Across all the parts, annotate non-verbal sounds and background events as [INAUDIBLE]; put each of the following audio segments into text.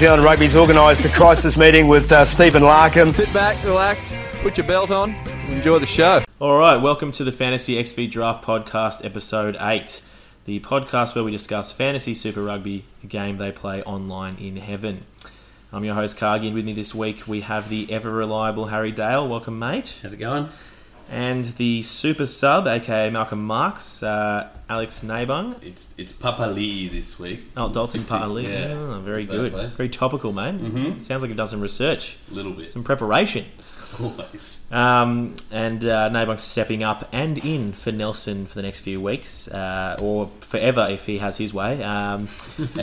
Zealand Rugby's organised a crisis meeting with uh, Stephen Larkham. Sit back, relax, put your belt on, enjoy the show. All right, welcome to the Fantasy XV Draft Podcast, Episode 8, the podcast where we discuss fantasy Super Rugby, a game they play online in heaven. I'm your host, Cargie, and with me this week we have the ever reliable Harry Dale. Welcome, mate. How's it going? And the super sub, aka Malcolm Marks, uh, Alex Nabung. It's it's Papa Lee this week. Oh, Dalton Partley. Yeah. Oh, very Fair good. Very topical, mate. Mhm. Sounds like you've done some research, A little bit. some preparation. Always. Um, and uh, Nabung's stepping up and in for Nelson for the next few weeks, uh, or forever if he has his way. Um,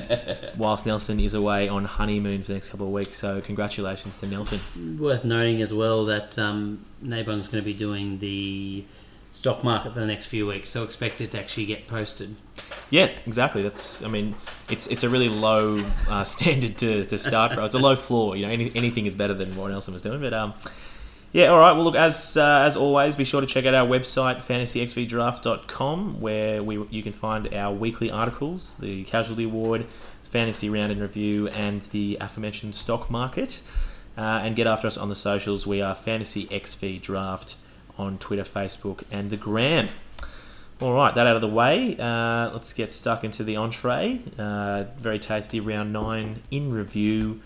[LAUGHS] whilst Nelson is away on honeymoon for the next couple of weeks. So congratulations to Nelson. Worth noting as well that um, Nabung's going to be doing the stock market for the next few weeks, so expect it to actually get posted. Yeah, exactly. That's. I mean, it's it's a really low uh, [LAUGHS] standard to, to start from. It's a low floor. You know, any, anything is better than what Nelson was doing. But um, yeah, all right. Well, look, as uh, as always, be sure to check out our website fantasyxvdraft.com, where we you can find our weekly articles, the Casualty Ward, Fantasy Round in Review, and the aforementioned stock market. Uh, and get after us on the socials. We are Fantasy XV Draft on Twitter, Facebook, and the Gram. All right, that out of the way. Uh, let's get stuck into the entree. Uh, very tasty round nine in review.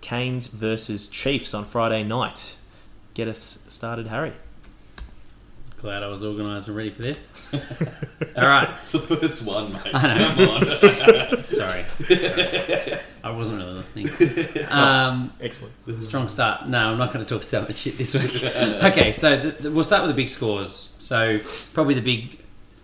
Canes versus Chiefs on Friday night. Get us started, Harry. Glad I was organised and ready for this. [LAUGHS] All right, It's the first one, mate. I know. Come on. [LAUGHS] sorry. Sorry. [LAUGHS] I wasn't really listening. Um, Excellent. strong start. No, I'm not going to talk so much shit this week. okay, so the, the, we'll start with the big scores. So probably the big,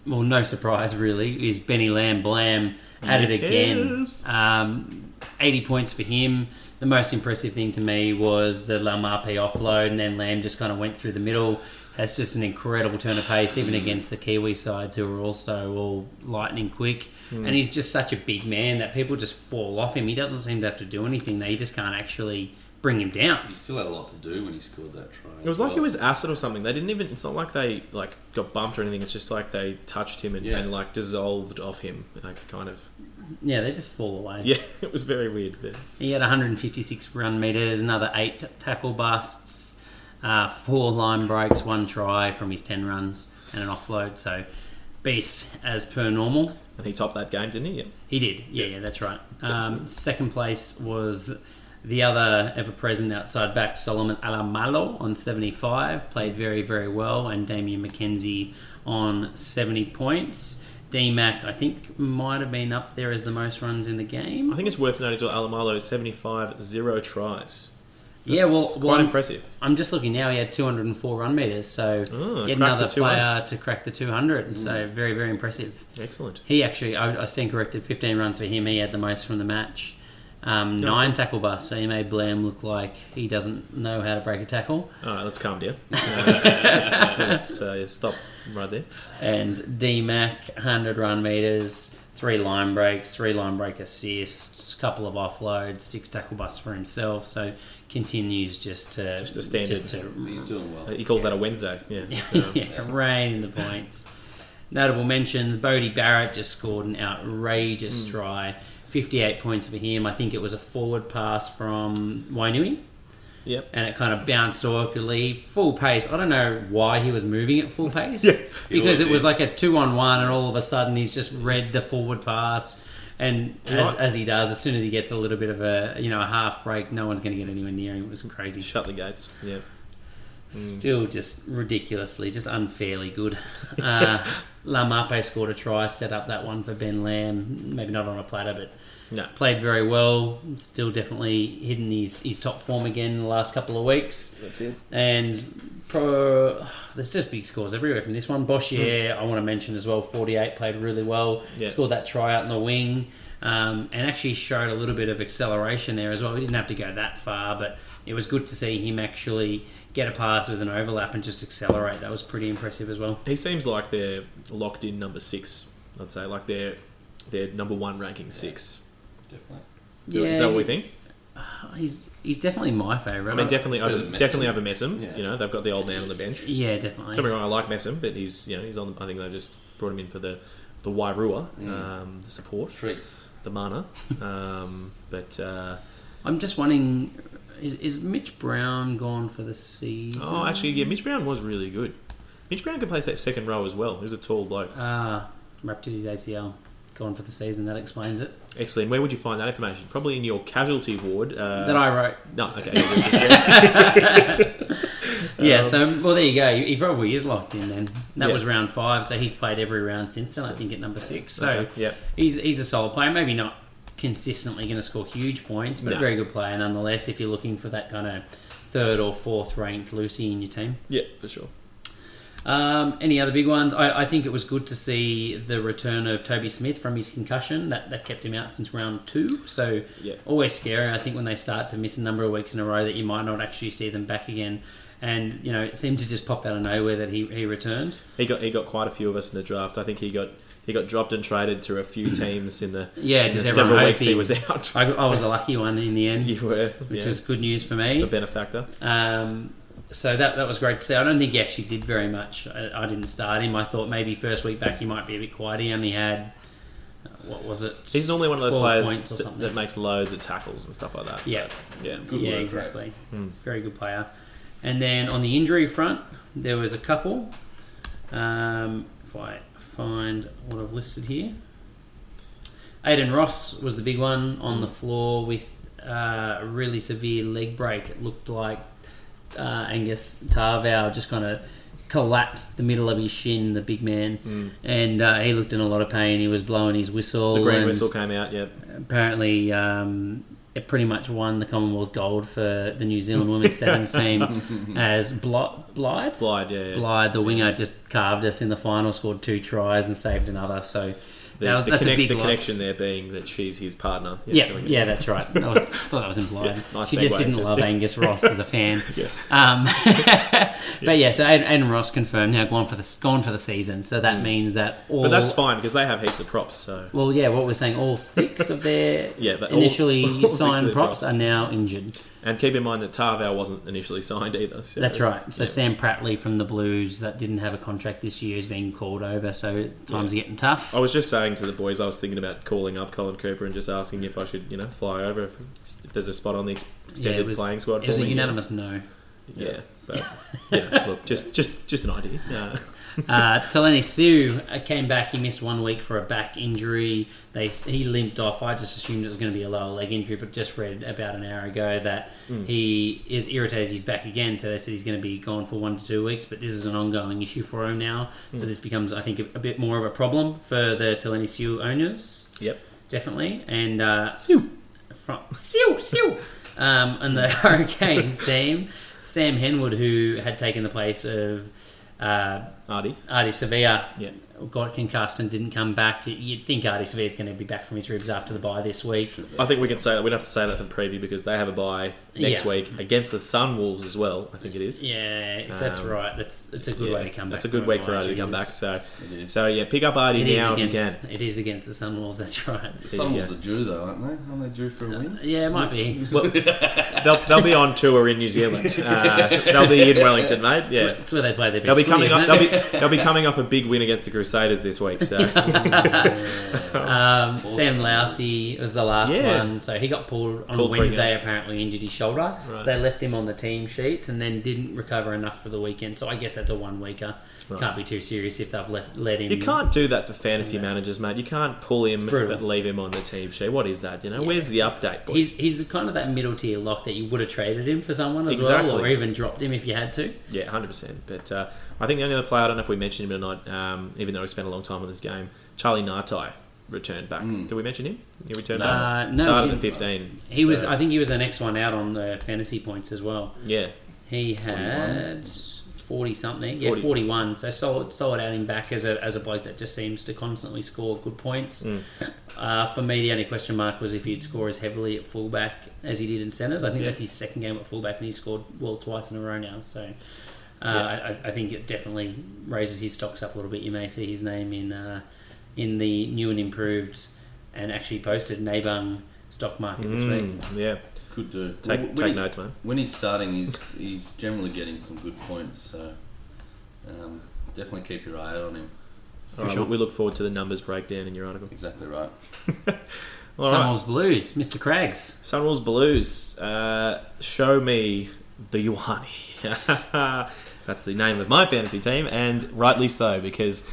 well, no surprise really, is Benny Lam Blam at it again. Um, 80 points for him. The most impressive thing to me was the Laumape offload, and then Lam just kind of went through the middle. That's just an incredible turn of pace, even against the Kiwi sides who are also all lightning quick. And he's just such a big man that people just fall off him. He doesn't seem to have to do anything. They just can't actually bring him down. He still had a lot to do when he scored that try. It was like he was acid or something. They didn't even. It's not like they like got bumped or anything. It's just like they touched him and, Yeah. and like dissolved off him. Like kind of. Yeah, they just fall away. Yeah, [LAUGHS] it was very weird. But He had 156 run meters, another eight t- tackle busts, uh, four line breaks, one try from his 10 runs, and an offload. So, beast as per normal. and he topped that game, didn't he? Yeah. He did. Yeah, yeah, that's right. Um, Excellent. second place was the other ever present outside back, Solomon Alaimalo, on 75. Played very, very well. And Damien McKenzie on 70 points. D-Mac, I think, might have been up there as the most runs in the game. I think it's worth noting as well. Alaimalo is seventy-five, zero tries. yeah, That's well, well quite I'm- impressitive. I'm just looking now. He had 204 run meters, so Oh, yet another player to crack the 200. So mm. very, very impressive. Excellent. He actually, I, I stand corrected. 15 runs for him. He had the most from the match. Um, nine tackle busts. So he made Blam look like he doesn't know how to break a tackle. All right, let's calm down. Uh, let's let's, uh, stop right there. And D Mac 100 run meters, three line breaks, three line break assists, couple of offloads, six tackle busts for himself. So continues just to Just a standard. just to He's doing well. He calls that a Wednesday. Yeah. Um, [LAUGHS] yeah, rain in the points. Notable mentions: Bodie Barrett just scored an outrageous try, fifty-eight points for him. I think it was a forward pass from Wainui, Yep. and it kind of bounced awkwardly, full pace. I don't know why he was moving at full [LAUGHS] pace, Yeah. because it was like a two-on-one, and all of a sudden he's just read the forward pass. And as, as he does, as soon as he gets a little bit of a you know a half break, no one's going to get anywhere near him. It was crazy. Shut the gates. Yeah. Still just ridiculously, just unfairly good. Uh, [LAUGHS] Laumape scored a try, set up that one for Ben Lam. Maybe not on a platter, but No. played very well. Still definitely hidden his, his top form again in the last couple of weeks. That's it. And pro, there's just big scores everywhere from this one. Boshier, I want to mention as well, 48, played really well. Yeah. Scored that try out in the wing. Um, and actually showed a little bit of acceleration there as well. We didn't have to go that far, but it was good to see him actually get a pass with an overlap and just accelerate. That was pretty impressive as well. He seems like they're locked in number six. I'd say like they're they're number one ranking six. Definitely. Is that what we think? he's he's definitely my favourite. I mean, definitely Better over, than Messam. definitely over Messam. Yeah. You know, they've got the old man on the bench. yeah, definitely. Don't me wrong, I like Messam, but he's you know he's on. I think they just brought him in for the the Wairua, um, the support, Treats. the mana. Um, [LAUGHS] but uh, I'm just wondering, is, is Mitch Brown gone for the season? oh, actually, yeah, Mitch Brown was really good. Mitch Brown could play that second row as well. He's a tall bloke. Ah, ruptured his ACL. Gone for the season. That explains it. Excellent. Where would you find that information? Probably in your casualty ward. Uh, that I wrote. No, okay. yeah. [LAUGHS] Um, so well, there you go. He probably is locked in. Then that Yeah. was round five. So he's played every round since then. I think at number six. So Okay, yeah. he's he's a solid player. Maybe not consistently going to score huge points, but No. a very good player nonetheless. If you're looking for that kind of third or fourth ranked loosie in your team. yeah, for sure. Um, any other big ones? I, I think it was good to see the return of Toby Smith from his concussion. That that kept him out since round two. So Yeah. always scary. I think when they start to miss a number of weeks in a row, that you might not actually see them back again. And you know, it seemed to just pop out of nowhere that he, he returned. He got he got quite a few of us in the draft. I think he got he got dropped and traded to a few [CLEARS THROAT] teams in the Yeah, in several weeks he he- was out. I, I was a lucky one in the end, [LAUGHS] you were, which yeah, was good news for me. the me. benefactor. Um, so that that was great to see. I don't think he actually did very much. I, I didn't start him. I thought maybe first week back he might be a bit quiet. He only had uh, what was it? He's normally one of those players or that, that makes loads of tackles and stuff like that. Yeah, Yeah, Good yeah, work exactly. Hmm. Very good player. And then on the injury front, there was a couple. Um, if I find what I've listed here, Aiden Ross was the big one on the floor with uh, a really severe leg break. It looked like uh, Angus Ta'avao just kind of collapsed the middle of his shin, the big man, and uh, he looked in a lot of pain. He was blowing his whistle. The green whistle came out. Yep. apparently um, it pretty much won the Commonwealth gold for the New Zealand women's [LAUGHS] sevens team as. Blythe? Blyde, yeah, yeah. Blythe, the winger, just carved us in the final, scored two tries and saved another. So The, that was, the, that's connect- a big the loss. connection there being that she's his partner. Yeah, it. yeah, that's right. [LAUGHS] That was, I thought that was implied. Yeah, nice she just didn't love Angus Ross as a fan. [LAUGHS] Yeah. Um, [LAUGHS] but yeah, so Aiden, Aiden Ross confirmed now gone for the gone for the season. So that means that all. Mm. But that's fine because they have heaps of props. So Well, yeah, what we're saying, all six of their Yeah, but all- initially all signed props props. are now injured. And keep in mind that Ta'avao wasn't initially signed either. So That's right. So yeah. Sam Prattley from the Blues that didn't have a contract this year is being called over. So times are getting tough. I was just saying to the boys, I was thinking about calling up Colin Cooper and just asking if I should, you know, fly over if, if there's a spot on the ex- Yeah, extended was, playing squad. it was for a unanimous no. Yeah, but yeah, look, just just just an idea. Uh, Uh, Taleni Seu uh, came back. He missed one week for a back injury. They he limped off. I just assumed it was going to be a lower leg injury, but just read about an hour ago that Hmm. he is irritated. He's back again, so they said he's going to be gone for one to two weeks. But this is an ongoing issue for him now, Hmm. so this becomes, I think, a, a bit more of a problem for the Taleni Seu owners. yep. definitely. And uh, from Siu Siu, um, and the [LAUGHS] Hurricanes team, Sam Henwood, who had taken the place of uh, Ardie. Ardie Savea, Yeah. got concussed and didn't come back. You'd think Ardie Savea's going to be back from his ribs after the bye this week. I think we can say that. We'd have to say that for the preview because they have a bye next Yeah. week against the Sun Wolves as well. I think it is. Yeah, if that's Um, right. That's that's a good Yeah, way to come back. That's a good from week for bye, Ardie to come back. So, so yeah, pick up Ardie It is now if you can. against it is against the Sunwolves. That's right. The Sunwolves Yeah. are due though, aren't they? Aren't they due for a win? Yeah, it might be. Well, [LAUGHS] they'll, they'll be on tour in New Zealand. [LAUGHS] Uh, they'll be in Wellington, mate. Yeah. That's where they play their big They'll be coming isn't They'll be they'll be coming off a big win against the Crusaders this week. So [LAUGHS] Um, Sam Lousi was the last Yeah. one, so he got pulled on Pulled Wednesday. quick, Apparently injured his shoulder. Right. They left him on the team sheets and then didn't recover enough for the weekend. So I guess that's a one weeker. Right. Can't be too serious if they've left let him. you can't do that for fantasy managers, mate. You can't pull him but leave him on the team sheet. What is that? You know, where's the update, boys? He's he's kind of that middle tier lock that you would have traded him for someone as Exactly. well, or even dropped him if you had to. Yeah, hundred percent. But uh, I think the only other player I don't know if we mentioned him or not, um, even though we spent a long time on this game, Charlie Ngatai returned back. Did we mention him? He returned Uh, back. no, Started he- at fifteen. He was I think he was the next one out on the fantasy points as well. yeah. He had forty something, yeah, forty one. So solid, solid outing back as a as a bloke that just seems to constantly score good points. Mm. Uh, for me, the only question mark was if he'd score as heavily at fullback as he did in centres. I think Yeah. that's his second game at fullback, and he's scored well twice in a row now. So. Uh, Yeah. I, I think it definitely raises his stocks up a little bit. You may see his name in uh, in the new and improved, and actually posted Nabung stock market this week. Mm, yeah, Could do. take When take he- notes, man. When he's starting, he's he's generally getting some good points. So um, definitely keep your eye out on him. All right, sure. We look forward to the numbers breakdown in your article. Exactly right. [LAUGHS] All right. Sunwolves Blues, Mr. Craigs. Sunwolves Blues. Uh, show me the Ioane. [LAUGHS] That's the name of my fantasy team, and rightly so because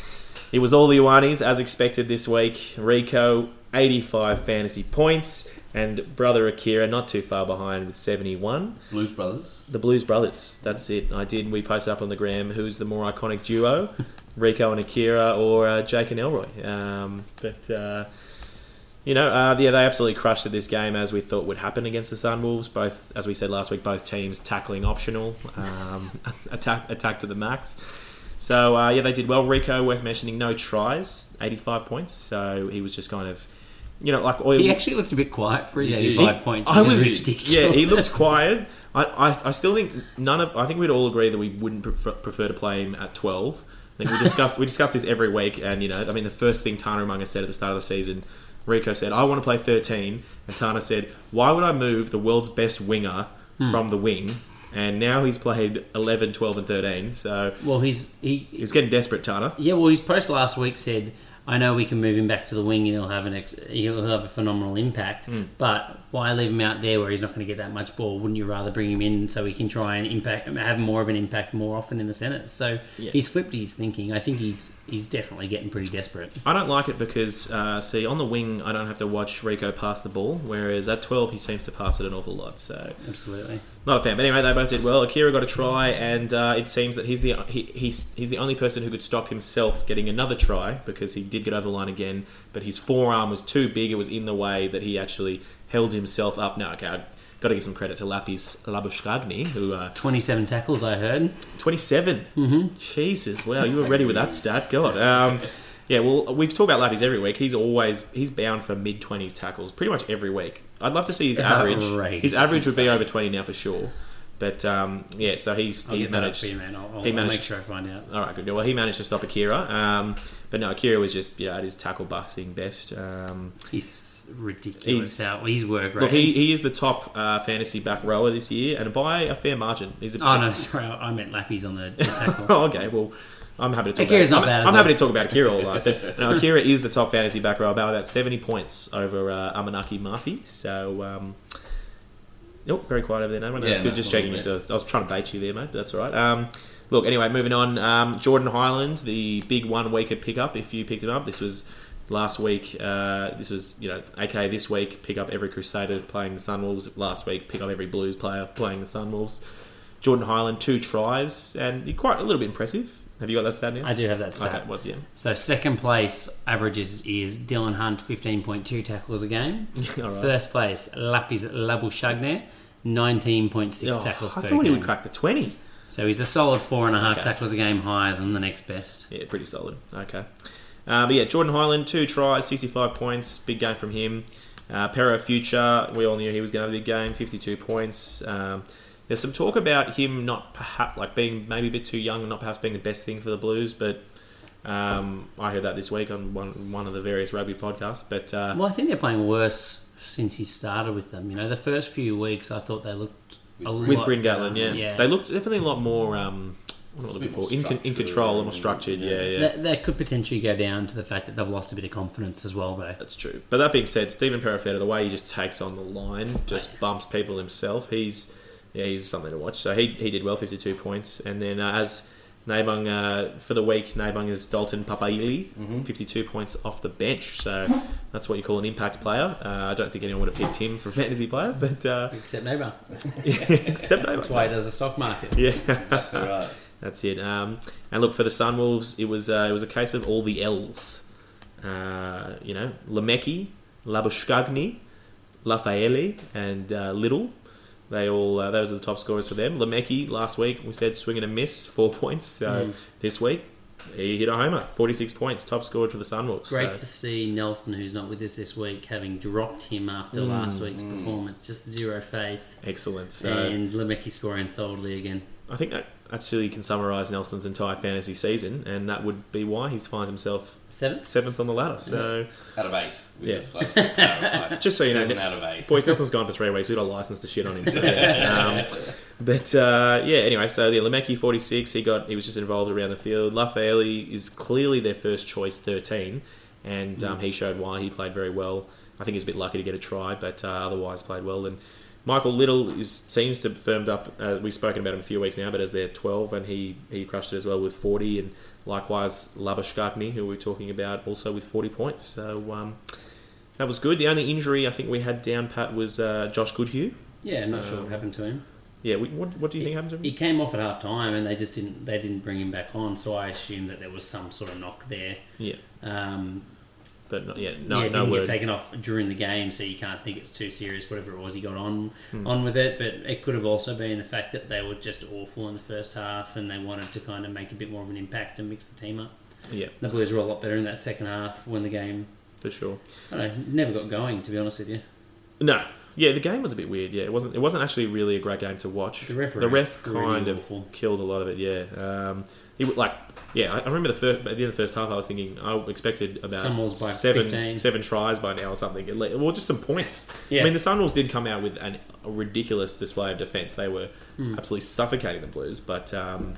it was all the Ioanis as expected this week. Rico, 85 fantasy points, and brother Akira not too far behind with 71. Blues Brothers. The Blues Brothers. That's it. I did. We posted up on the gram who's the more iconic duo, [LAUGHS] Rico and Akira, or uh, Jake and Elroy. Um, but uh, you know, uh, yeah, they absolutely crushed at this game as we thought would happen against the Sunwolves. Both, as we said last week, both teams tackling optional, um, [LAUGHS] attack attack to the max. So uh, yeah, they did well. Rico, worth mentioning, no tries, eighty-five points. So he was just kind of, you know, like He actually looked a bit quiet for his He 85 he- points. I was, ridiculous. yeah, he looked quiet. I, I, I still think none of. I think we'd all agree that we wouldn't prefer, prefer to play him at twelve. I think we discussed we discussed this every week, and you know, I mean, the first thing Tana Umaga said at the start of the season, Rico said, "I want to play 13," and Tana said, "Why would I move the world's best winger from the wing?" And now he's played 11, 12, and 13. So Well, he's he. he's getting desperate, Tana. Yeah, well, his post last week said, "I know we can move him back to the wing and he'll have an ex- he'll have a phenomenal impact, Hmm. but why leave him out there where he's not going to get that much ball? Wouldn't you rather bring him in so he can try and impact have more of an impact more often in the centre?" So Yeah. he's flipped his thinking. I think he's he's definitely getting pretty desperate. I don't like it because, uh, see, on the wing, I don't have to watch Rico pass the ball, whereas at 12, he seems to pass it an awful lot. So, Absolutely. not a fan. But anyway, they both did well. Akira got a try, and uh, it seems that he's the he, he's he's the only person who could stop himself getting another try because he did get over the line again, but his forearm was too big; it was in the way that he actually held himself up. Now, okay, I got to give some credit to Lappies Labuschagne, who uh, Twenty-seven tackles, I heard. 27. Mm-hmm. Jesus, wow, you were ready with that stat. God. Um, yeah, well, we've talked about Lappy's every week. He's always he's bound for mid twenties tackles pretty much every week. I'd love to see his average. Outrageous. His average would be over twenty now for sure. But um, yeah, so he's I'll he get that up managed. for you, man. I'll, I'll, he I'll make sure I find out. All right, good. Well, he managed to stop Akira. Um, but no, Akira was just yeah at his tackle busting best. Um, He's ridiculous. He's- how his work rate. look, he, he is the top uh, fantasy back rower this year, and by a fair margin. He's a, Oh no, sorry, I meant Lappies on the. [LAUGHS] Oh, okay. Well, I'm happy to talk Akira's about. not I'm, I'm happy to talk about Akira all right. But [LAUGHS] no, Akira is the top fantasy back row by about 70 points over uh, Amanaki Mafi. So, um, oh, very quiet over there, no one. That's Yeah, good. no, Just not checking a if there was, I was trying to bait you there, mate. But that's all right. Um, look, anyway, moving on. Um, Jordan Hyland, the big one weeker pickup. If you picked him up, this was last week. Uh, this was you know, aka this week, pick up every Crusader playing the Sunwolves. Last week, pick up every Blues player playing the Sunwolves. Jordan Hyland, two tries, and quite a little bit impressive. Have you got that stat now? I do have that stat. Okay, what's the end? So second place averages is Dillon Hunt, fifteen point two tackles a game. [LAUGHS] All right. First place Lappies Labuschagne, nineteen point six Oh, tackles I per thought he would crack the 20. So he's a solid four and a half Okay. tackles a game higher than the next best. Yeah, pretty solid. Okay. Uh, but yeah, Jordan Hyland, two tries, 65 points. Big game from him. Uh, Perofeta, we all knew he was going to have a big game, 52 points. Um, there's some talk about him not perhaps, like being maybe a bit too young and not perhaps being the best thing for the Blues, but um, I heard that this week on one, one of the various rugby podcasts. But uh, Well, I think they're playing worse since he started with them. You know, the first few weeks I thought they looked a with lot Bryn Gatland, better. yeah. They looked definitely a lot more, um, what am I looking for? In, in control, and more structured, yeah, yeah. That, that could potentially go down to the fact that they've lost a bit of confidence as well, though. That's true. But that being said, Stephen Perofeta, the way he just takes on the line, just bumps people himself. He's yeah, he's something to watch. So he, he did well, fifty two points. And then uh, as Nabung uh, for the week, Nabung is Dalton Papali'i, fifty two points off the bench. So that's what you call an impact player. Uh, I don't think anyone would have picked him for a fantasy player, but uh, Except Neighbour. [LAUGHS] except Nabung. That's why he does the stock market. Yeah, Exactly right. That's it. Um, and look for the Sunwolves. It was uh, it was a case of all the L's. Uh, you know, Lemeki, Labuschagne, Lafaele, and uh, Little. They all uh, those are the top scorers for them. Lemeki last week we said swing and a miss, [LAUGHS] four points. So Mm. this week he hit a homer, forty six points, top scorer for the Sunwolves. Great So- to see Nelson, who's not with us this week, having dropped him after Mm. last week's performance. Just zero faith. excellent. So and Lemeki scoring solidly again. I think that actually you can summarise Nelson's entire fantasy season, and that would be why he finds himself Seven. seventh on the ladder. So, Out of eight. We Yeah. Just, like. [LAUGHS] Just so you know, out of eight. boys, Nelson's gone for three weeks. We've got a license to shit on him. So, [LAUGHS] yeah. um, but uh, yeah, anyway, so the Lemeki forty six, he got he was just involved around the field. Lafaele is clearly their first choice thirteen, and um, he showed why he played very well. I think he's a bit lucky to get a try, but uh, otherwise played well. And Michael Little is seems to have firmed up. Uh, we've spoken about him a few weeks now, but as they're twelve, and he he crushed it as well with forty, and likewise Labuschagne, who we were talking about, also with forty points. So. Um, that was good. The only injury I think we had down pat was uh, Josh Goodhue. Yeah, not sure what happened to him. Yeah, we, what, what do you think happened to him? He came off at half time and they just didn't they didn't bring him back on, so I assume that there was some sort of knock there. Yeah, Um, but not, yeah, no, yeah, it no didn't word. get taken off during the game, so you can't think it's too serious. Whatever it was, he got on Hmm. on with it. But it could have also been the fact that they were just awful in the first half, and they wanted to kind of make a bit more of an impact and mix the team up. Yeah, The Blues were a lot better in that second half when the game, for sure. I don't know, never got going. To be honest with you, No, yeah, the game was a bit weird. Yeah, it wasn't. It wasn't actually really a great game to watch. The the ref kind of awful. killed a lot of it. Yeah, um, he like. Yeah, I I remember the first at the end of the first half. I was thinking I expected about Sunwolves by seven 15. seven tries by now or something. At least- Well, just some points. Yeah. I mean, the Sunwolves did come out with an, a ridiculous display of defence. They were Hmm. absolutely suffocating the Blues, but um,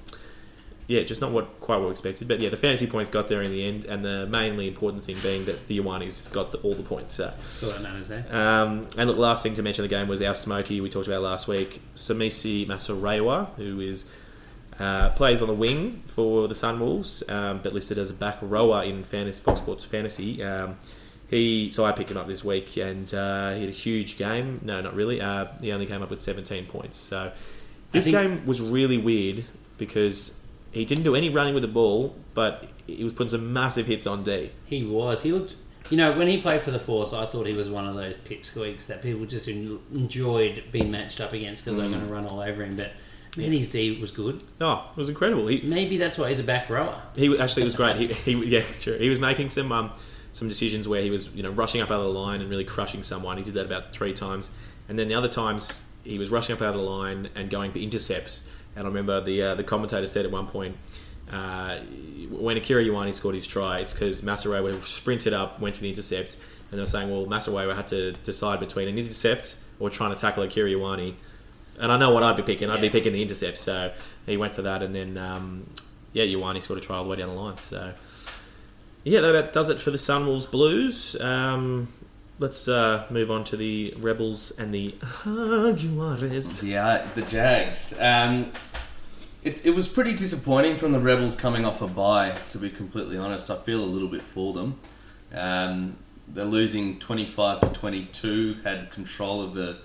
yeah, just not what quite what we expected. But yeah, the fantasy points got there in the end, and the mainly important thing being that the Iowanis got the, all the points. So. so that matters there. Um, and look, last thing to mention in the game was our Smoky we talked about last week, Semisi Masirewa, who is uh, plays on the wing for the Sunwolves, um, but listed as a back rower in fantasy, Fox Sports Fantasy. Um, he so I picked him up this week, and uh, he had a huge game. No, not really. Uh, he only came up with 17 points. So this think- game was really weird because he didn't do any running with the ball, but he was putting some massive hits on D. He was. He looked. You know, when he played for the Force, I thought he was one of those pipsqueaks that people just enjoyed being matched up against because they're going to run all over him. But man, his D was good. Oh, it was incredible. He, Maybe that's why he's a back rower. He actually was great. He, he yeah, [LAUGHS] true. He was making some um, some decisions where he was you know rushing up out of the line and really crushing someone. He did that about three times, and then the other times he was rushing up out of the line and going for intercepts. And I remember the uh, the commentator said at one point. Uh, when Akira Ioane scored his try, it's because Masirewa sprinted up, went for the intercept, and they were saying, well, Masirewa had to decide between an intercept or trying to tackle Akira Ioane. And I know what I'd be picking. I'd be picking the intercept, so he went for that, and then um, yeah, Ioane scored a try all the way down the line. So yeah, that about does it for the Sunwolves Blues. Um, let's uh, move on to the Rebels and the Jaguares. Yeah, the Jags. Um, it's, it was pretty disappointing from the Rebels coming off a bye, to be completely honest. I feel a little bit for them. Um, they're losing 25 to 22, had control of the,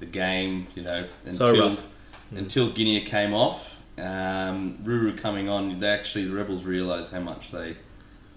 the game, you know, So until, rough. until Genia came off. Um, Ruru coming on, they actually, the Rebels realised how much they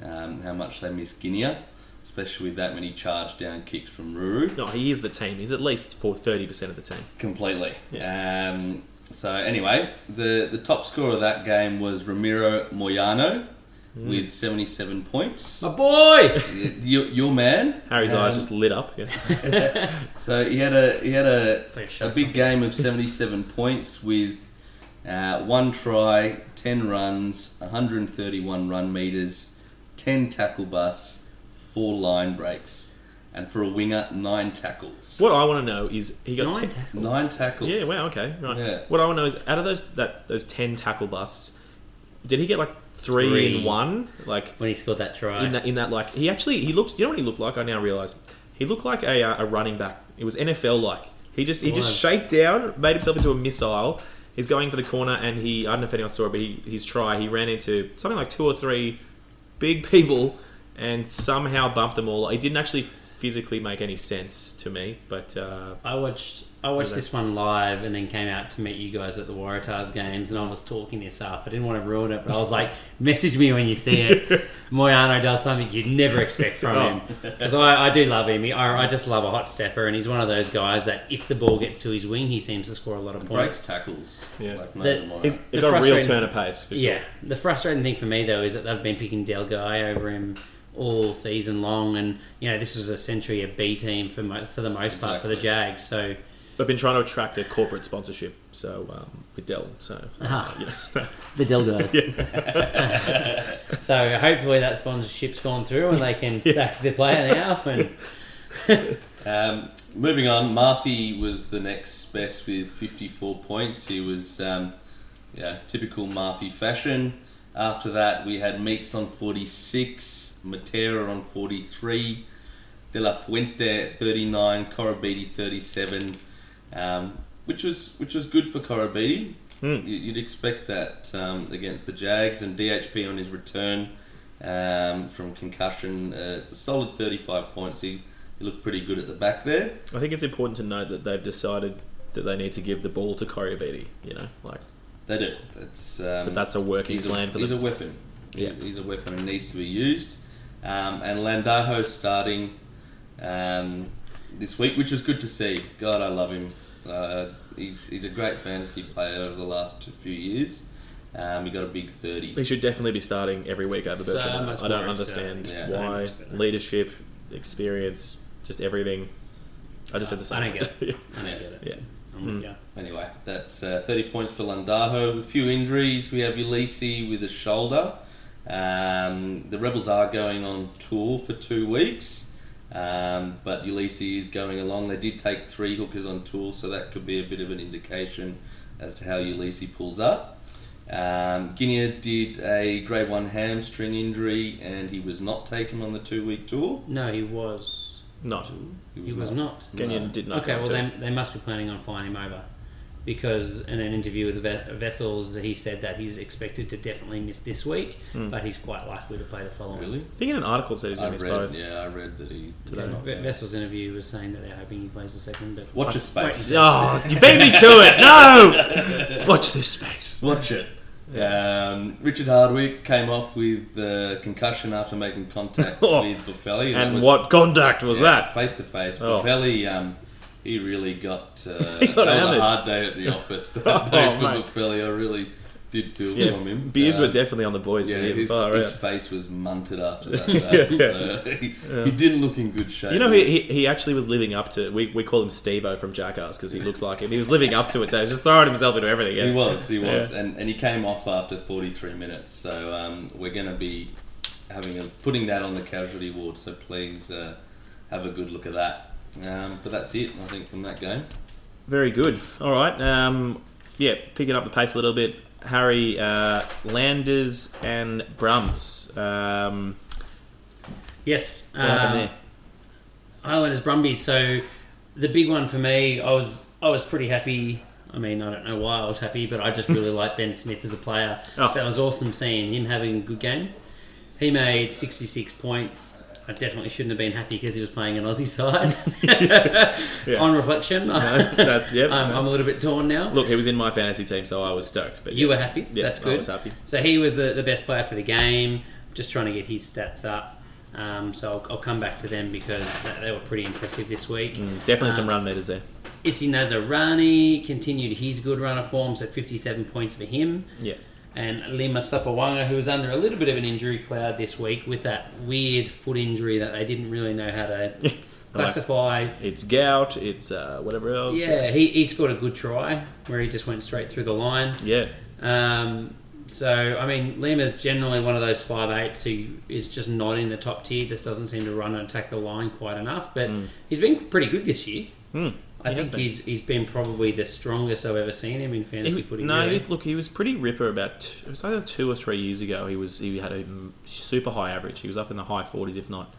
um, how much they miss Genia, especially with that many charge down kicks from Ruru. No, he is the team. He's at least for thirty percent of the team. completely. Um, so anyway, the the top scorer of that game was Ramiro Moyano with 77 points. My boy! [LAUGHS] your, your man. Harry's eyes Um, just lit up. Yeah. [LAUGHS] So he had a he had a, like a a shot big game of 77 [LAUGHS] points with uh, one try, 10 runs, 131 run meters, 10 tackle busts, four line breaks, and for a winger, nine tackles. What I want to know is he got Nine ten- tackles. Nine tackles. Yeah, wow, okay, right. Yeah. What I want to know is out of those that those ten tackle busts, did he get like three, Three. in one? Like When he scored that try. in that in that like he actually he looked. You know what he looked like? I now realize he looked like a uh, a running back. It was NFL like. He just he just Was. shaped down, made himself into a missile. He's going for the corner, and he I don't know if anyone saw it, but he, his try he ran into something like two or three big [LAUGHS] people, and somehow bumped them all. It didn't actually physically make any sense to me, but uh, I watched I watched this one live and then came out to meet you guys at the Waratahs games and I was talking this up. I didn't want to ruin it, but I was like, [LAUGHS] message me when you see it. [LAUGHS] Moyano does something you'd never expect from Oh. him. Because I, I do love him. I, I just love a hot stepper and he's one of those guys that if the ball gets to his wing, he seems to score a lot of points. breaks tackles. Yeah. Like The- tomorrow. he's, The he's got a real turn of pace for sure. Yeah, the frustrating thing for me though is that they've been picking Delguy over him all season long, and you know this was essentially a B team for mo- for the most part for the Jags. So But I've been trying to attract a corporate sponsorship, so um, with Dell. So you [LAUGHS] know, The Dell guys. [LAUGHS] so hopefully that sponsorship's gone through and they can [LAUGHS] sack the player now. And Um, moving on, Mafi was the next best with 54 points. He was, um, yeah, typical Mafi fashion. After that, we had Meeks on 46, Matera on 43, De La Fuente 39, Koroibete 37, um, which was which was good for Koroibete. You- You'd expect that um, against the Jags and DHP on his return um, from concussion, uh, solid 35 points. He, he looked pretty good at the back there. I think it's important to note that they've decided that they need to give the ball to Koroibete. You know, like They do. That's um, that that's a working he's plan a, for he's them. a weapon. He- Yeah. he's a weapon and needs to be used. Um, and Landajo starting um, this week, which was good to see. God, I love him. Uh, he's, he's a great fantasy player over the last two, few years. Um, he got a big 30. He should definitely be starting every week over So Bertrand. I don't understand. Yeah. Why much better. leadership, experience, just everything. I just said the same. I don't get it. [LAUGHS] I don't Yeah. get it. yeah. I'm with you. Anyway, that's uh, 30 points for Landajo. A few injuries. We have Uelese with a shoulder. Um, the Rebels are going on tour for two weeks, um, but Uelese is going along. They did take three hookers on tour, so that could be a bit of an indication as to how Uelese pulls up. Um, Genia did a grade one hamstring injury, and he was not taken on the two-week tour. No, he was. Not. He was not. Kenyon did not. Okay, go well to. they, they must be planning on flying him over, because in an interview with Ve- Wessels, he said that he's expected to definitely miss this week, Hmm. but he's quite likely to play the following. Really? I think in an article it said he's I going to read, miss both. yeah, I read that he Today. was not Wessels' interview was saying that they're hoping he plays the second, but Watch I- your space. wait. Oh, you beat me to it! No! [LAUGHS] Watch this space. Watch it. Um, Richard Hardwick came off with uh, concussion after making contact [LAUGHS] Oh. with Boffelli. that And was- what contact was that? Face to face. Oh. Boffelli, um, he really got. Uh, [LAUGHS] He got that was a hard day at the [LAUGHS] office [LAUGHS] that Oh, day for mate. Boffelli. I really did feel Yeah, from him. beers were Um, definitely on the boys Yeah, his, Far his face was munted after that. day, so he, he didn't look in good shape. You know, he, he, he actually was living up to. We, we call him Steve-O from Jackass because he looks like him. He was living up to it. So he was just throwing himself into everything. Yeah. He was, he was, Yeah. and, and he came off after 43 minutes. So um, we're going to be having a, putting that on the casualty ward. So please uh, have a good look at that. Um, but that's it, I think, from that game. Very good. All right. Um, yeah, picking up the pace a little bit. Harry uh, Landers and Brums. Um, Yes. what happened um, there? Highlanders Brumbies. So the big one for me, I was I was pretty happy. I mean, I don't know why I was happy, but I just really [LAUGHS] like Ben Smith as a player. Oh. So it was awesome seeing him having a good game. He made 66 points. I definitely shouldn't have been happy because he was playing an Aussie side. [LAUGHS] On reflection, No, that's yeah. I'm, I'm a little bit torn now. Look, he was in my fantasy team, so I was stoked. But You yeah. were happy. Yeah, That's I good. was happy. So he was the, the best player for the game. Just trying to get his stats up. Um, so I'll, I'll come back to them because they, they were pretty impressive this week. Mm, definitely some Um, run meters there. Isi Naisarani continued his good run of form, so 57 points for him. Yeah. And Lima Sopoaga, who was under a little bit of an injury cloud this week with that weird foot injury that they didn't really know how to [LAUGHS] classify. It's gout. It's uh, whatever else. Yeah, he, he scored a good try where he just went straight through the line. Yeah. Um, so, I mean, Lima's generally one of those five eights who is just not in the top tier, just doesn't seem to run and attack the line quite enough. But he's been pretty good this year. Hmm. I He think he's he's been probably the strongest I've ever seen him in fantasy He, footy. no, he, look, he was pretty ripper about t- it was either two or three years ago. He was he had a super high average. He was up in the high forties, if not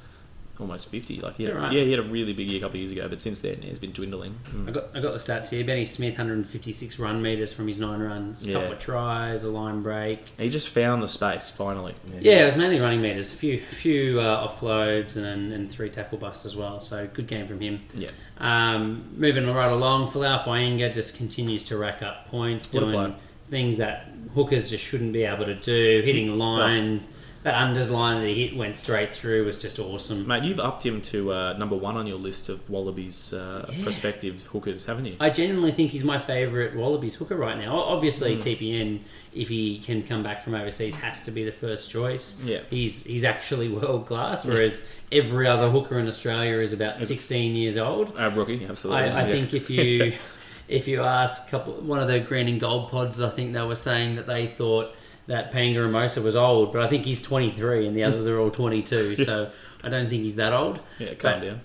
almost fifty. Like he had, that right? yeah, he had a really big year a couple of years ago, but since then he's been dwindling. Mm. I got I got the stats here. Benny Smith, 156 run meters from his nine runs, a Yeah. couple of tries, a line break. He just found the space finally. Yeah, it was mainly running meters, a few few uh, offloads and, and three tackle busts as well. So good game from him. Yeah. Um, moving right along, Folau Fainga'a just continues to rack up points, What doing things that hookers just shouldn't be able to do, hitting lines, that unders line that he hit went straight through was just awesome. Mate, you've upped him to uh, number one on your list of Wallabies uh, Yeah. prospective hookers, haven't you? I genuinely think he's my favourite Wallabies hooker right now. Mm. Obviously, TPN, if he can come back from overseas, has to be the first choice. Yeah. he's he's actually [LAUGHS] world class, whereas every other hooker in Australia is about 16 years old. Uh, rookie, absolutely. I, I yeah. think if you [LAUGHS] if you ask couple one of the green and gold pods, I think they were saying that they thought that Paenga-Amosa was old, but I think he's 23 and the [LAUGHS] others are all 22. So I don't think he's that old. yeah, calm but- down.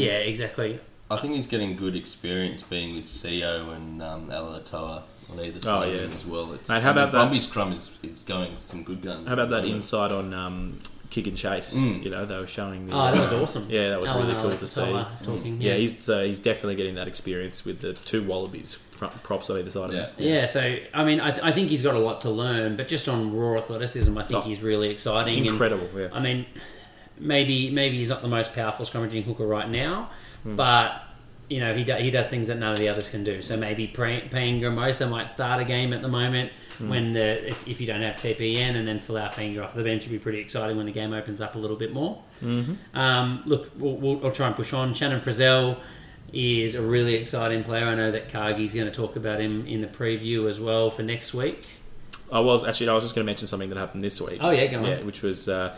Yeah, exactly. I think he's getting good experience being with Sio and um, Alatoa on either side Oh, yeah. as well. It's, Mate, how I mean, about that- Brumby's scrum is, is going some good guns. How about that moment. insight on um, kick and chase? Mm. You know, they were showing the. Oh, that was awesome. Yeah, that was Alan really cool to see. Alatoa Talking, Yeah, he's uh, he's definitely getting that experience with the two Wallabies pro- props on either side of Yeah. him. Yeah, so I mean, I, th- I think he's got a lot to learn, but just on raw athleticism, I think Oh, he's really exciting. and- Incredible, yeah. I mean, maybe maybe he's not the most powerful scrummaging hooker right now, Hmm. but you know he do, he does things that none of the others can do. So maybe Pra- Paenga-Amosa might start a game at the moment Hmm. when the if, if you don't have TPN and then Folau Fainga'a off the bench would be pretty exciting when the game opens up a little bit more. Mm-hmm. Um, look, we'll, we'll, we'll try and push on. Shannon Frizzell is a really exciting player. I know that Cargie's going to talk about him in the preview as well for next week. I was actually I was just going to mention something that happened this week. Oh, yeah, go on. Yeah, which was uh,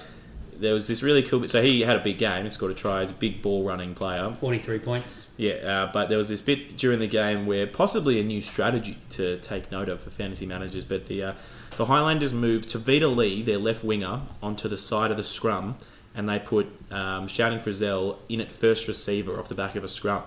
there was this really cool. bit- So he had a big game. He scored a try. He's a big ball running player. Forty three points. Yeah, uh, but there was this bit during the game where possibly a new strategy to take note of for fantasy managers. But the uh, the Highlanders moved Tevita Li, their left winger, onto the side of the scrum, and they put um, Shannon Frizzell in at first receiver off the back of a scrum.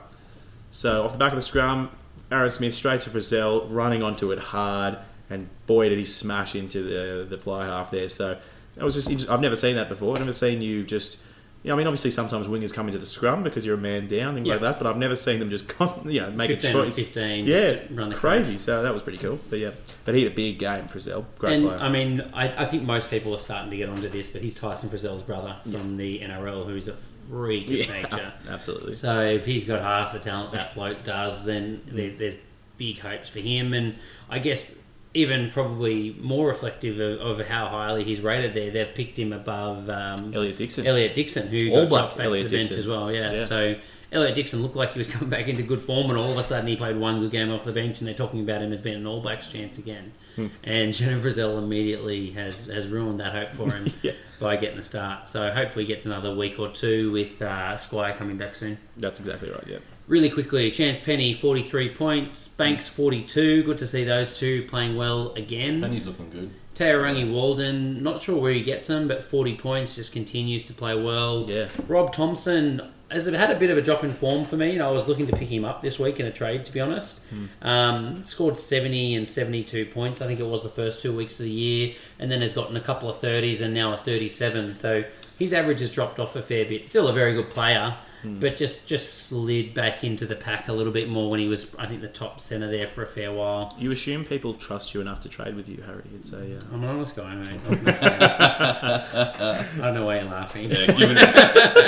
So off the back of the scrum, Aaron Smith straight to Frizzell, running onto it hard, and boy did he smash into the the fly half there. So that was just inter- I've never seen that before. I've never seen you just. You know, I mean, obviously, sometimes wingers come into the scrum because you're a man down, things like that. But I've never seen them just, [LAUGHS] constantly, you know, make a 15 or choice. 15 yeah, run it's crazy. So that was pretty cool. But yeah, but he had a big game Frizzell. Great and player. I mean, I, I think most people are starting to get onto this, but he's Tyson Frizzell's brother from the NRL, who's a freak of yeah, nature. [LAUGHS] absolutely. So if he's got half the talent that bloke does, then there, there's big hopes for him. And I guess even probably more reflective of, of how highly he's rated there, they've picked him above um, Elliot Dixon. Elliot Dixon, who All got black dropped back Elliot to the bench Dixon. as well. Yeah. Yeah. So Elliot Dixon looked like he was [LAUGHS] coming back into good form, and all of a sudden he played one good game off the bench, and they're talking about him as being an All Blacks chance again. Hmm. And [LAUGHS] Shannon Frizzell immediately has has ruined that hope for him [LAUGHS] Yeah. by getting a start. So hopefully he gets another week or two with uh, Squire coming back soon. That's exactly right. Yeah. Really quickly, Chance Peni, 43 points. Banks, 42. Good to see those two playing well again. He's looking good. Taorangi Walden, not sure where he gets them, but 40 points, just continues to play well. Yeah. Rob Thompson has had a bit of a drop in form for me, and I was looking to pick him up this week in a trade, to be honest. Um, scored 70 and 72 points, I think it was the first two weeks of the year, and then has gotten a couple of 30s and now a 37. So his average has dropped off a fair bit. Still a very good player. But just, just slid back into the pack a little bit more when he was, I think, the top centre there for a fair while. You assume people trust you enough to trade with you, Harry. It's a. Uh, I'm an honest guy, mate. I'm not [LAUGHS] don't know why you're laughing. Yeah, given,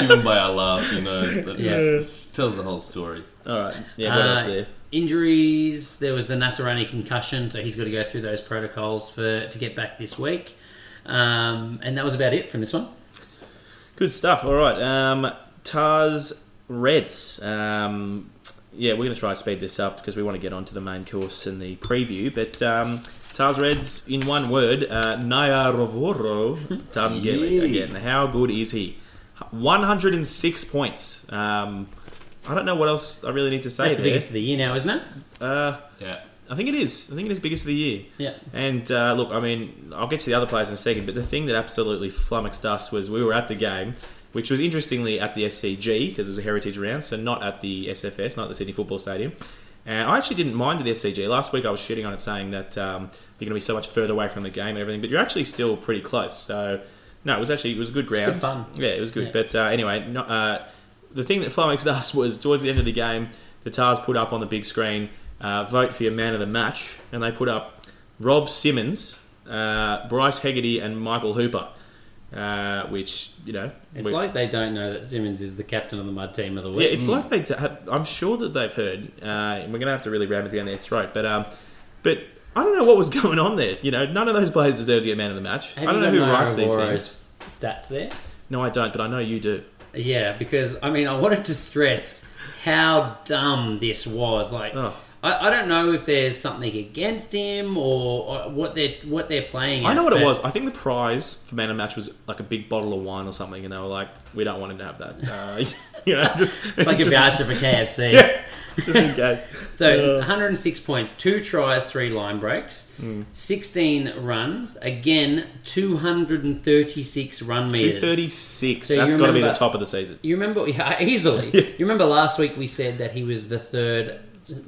given by our laugh, you know, that Yeah. this tells the whole story. all right. Yeah. What Uh, else there? Injuries. There was the Naisarani concussion, so he's got to go through those protocols for to get back this week. Um, and that was about it from this one. Good stuff. All right. Um, Tars Reds. Um, yeah, we're going to try and speed this up because we want to get on to the main course and the preview. But um, Tars Reds, in one word, uh, Naiyaravoro [LAUGHS] Taqele again. How good is he? 106 points. Um, I don't know what else I really need to say That's the there. biggest of the year now, isn't it? Uh, Yeah. I think it is. I think it is biggest of the year. Yeah. And uh, look, I mean, I'll get to the other players in a second, but the thing that absolutely flummoxed us was we were at the game, which was interestingly at the SCG because it was a heritage round, so not at the SFS, not the Sydney Football Stadium. And I actually didn't mind the SCG. Last week I was shitting on it, saying that um, you're going to be so much further away from the game and everything, but you're actually still pretty close. So no, it was actually it was a good ground. good fun. Yeah, it was good. Yeah. But uh, anyway, no, uh, the thing that flummoxed [LAUGHS] us was towards the end of the game, the Tars put up on the big screen, uh, vote for your man of the match, and they put up Rob Simmons, uh, Bryce Hegarty, and Michael Hooper, uh, which you know, It's we- like they don't know that Simmons is the captain of the mud team of the week. yeah, it's like they. d- have- I'm sure that they've heard. Uh, and we're going to have to really ram it down their throat, but um, but I don't know what was [LAUGHS] going on there. You know, none of those players deserve to get man of the match. Have I don't know who writes these things. stats there? No, I don't, but I know you do. Yeah, because I mean, I wanted to stress how dumb this was. Like, Oh. I, I don't know if there's something against him or, or what they're what they're playing. I at, know what it was. I think the prize for man of match was like a big bottle of wine or something, and they were like, "We don't want him to have that." Uh, [LAUGHS] you know, just [LAUGHS] It's like a just, voucher for KFC. [LAUGHS] Yeah, just in case. So Uh, 106 points, two tries, three line breaks, Hmm. 16 runs. Again, 236 run meters. two thirty six. So you That's got to be the top of the season. You remember yeah, easily. You remember last week we said that he was the third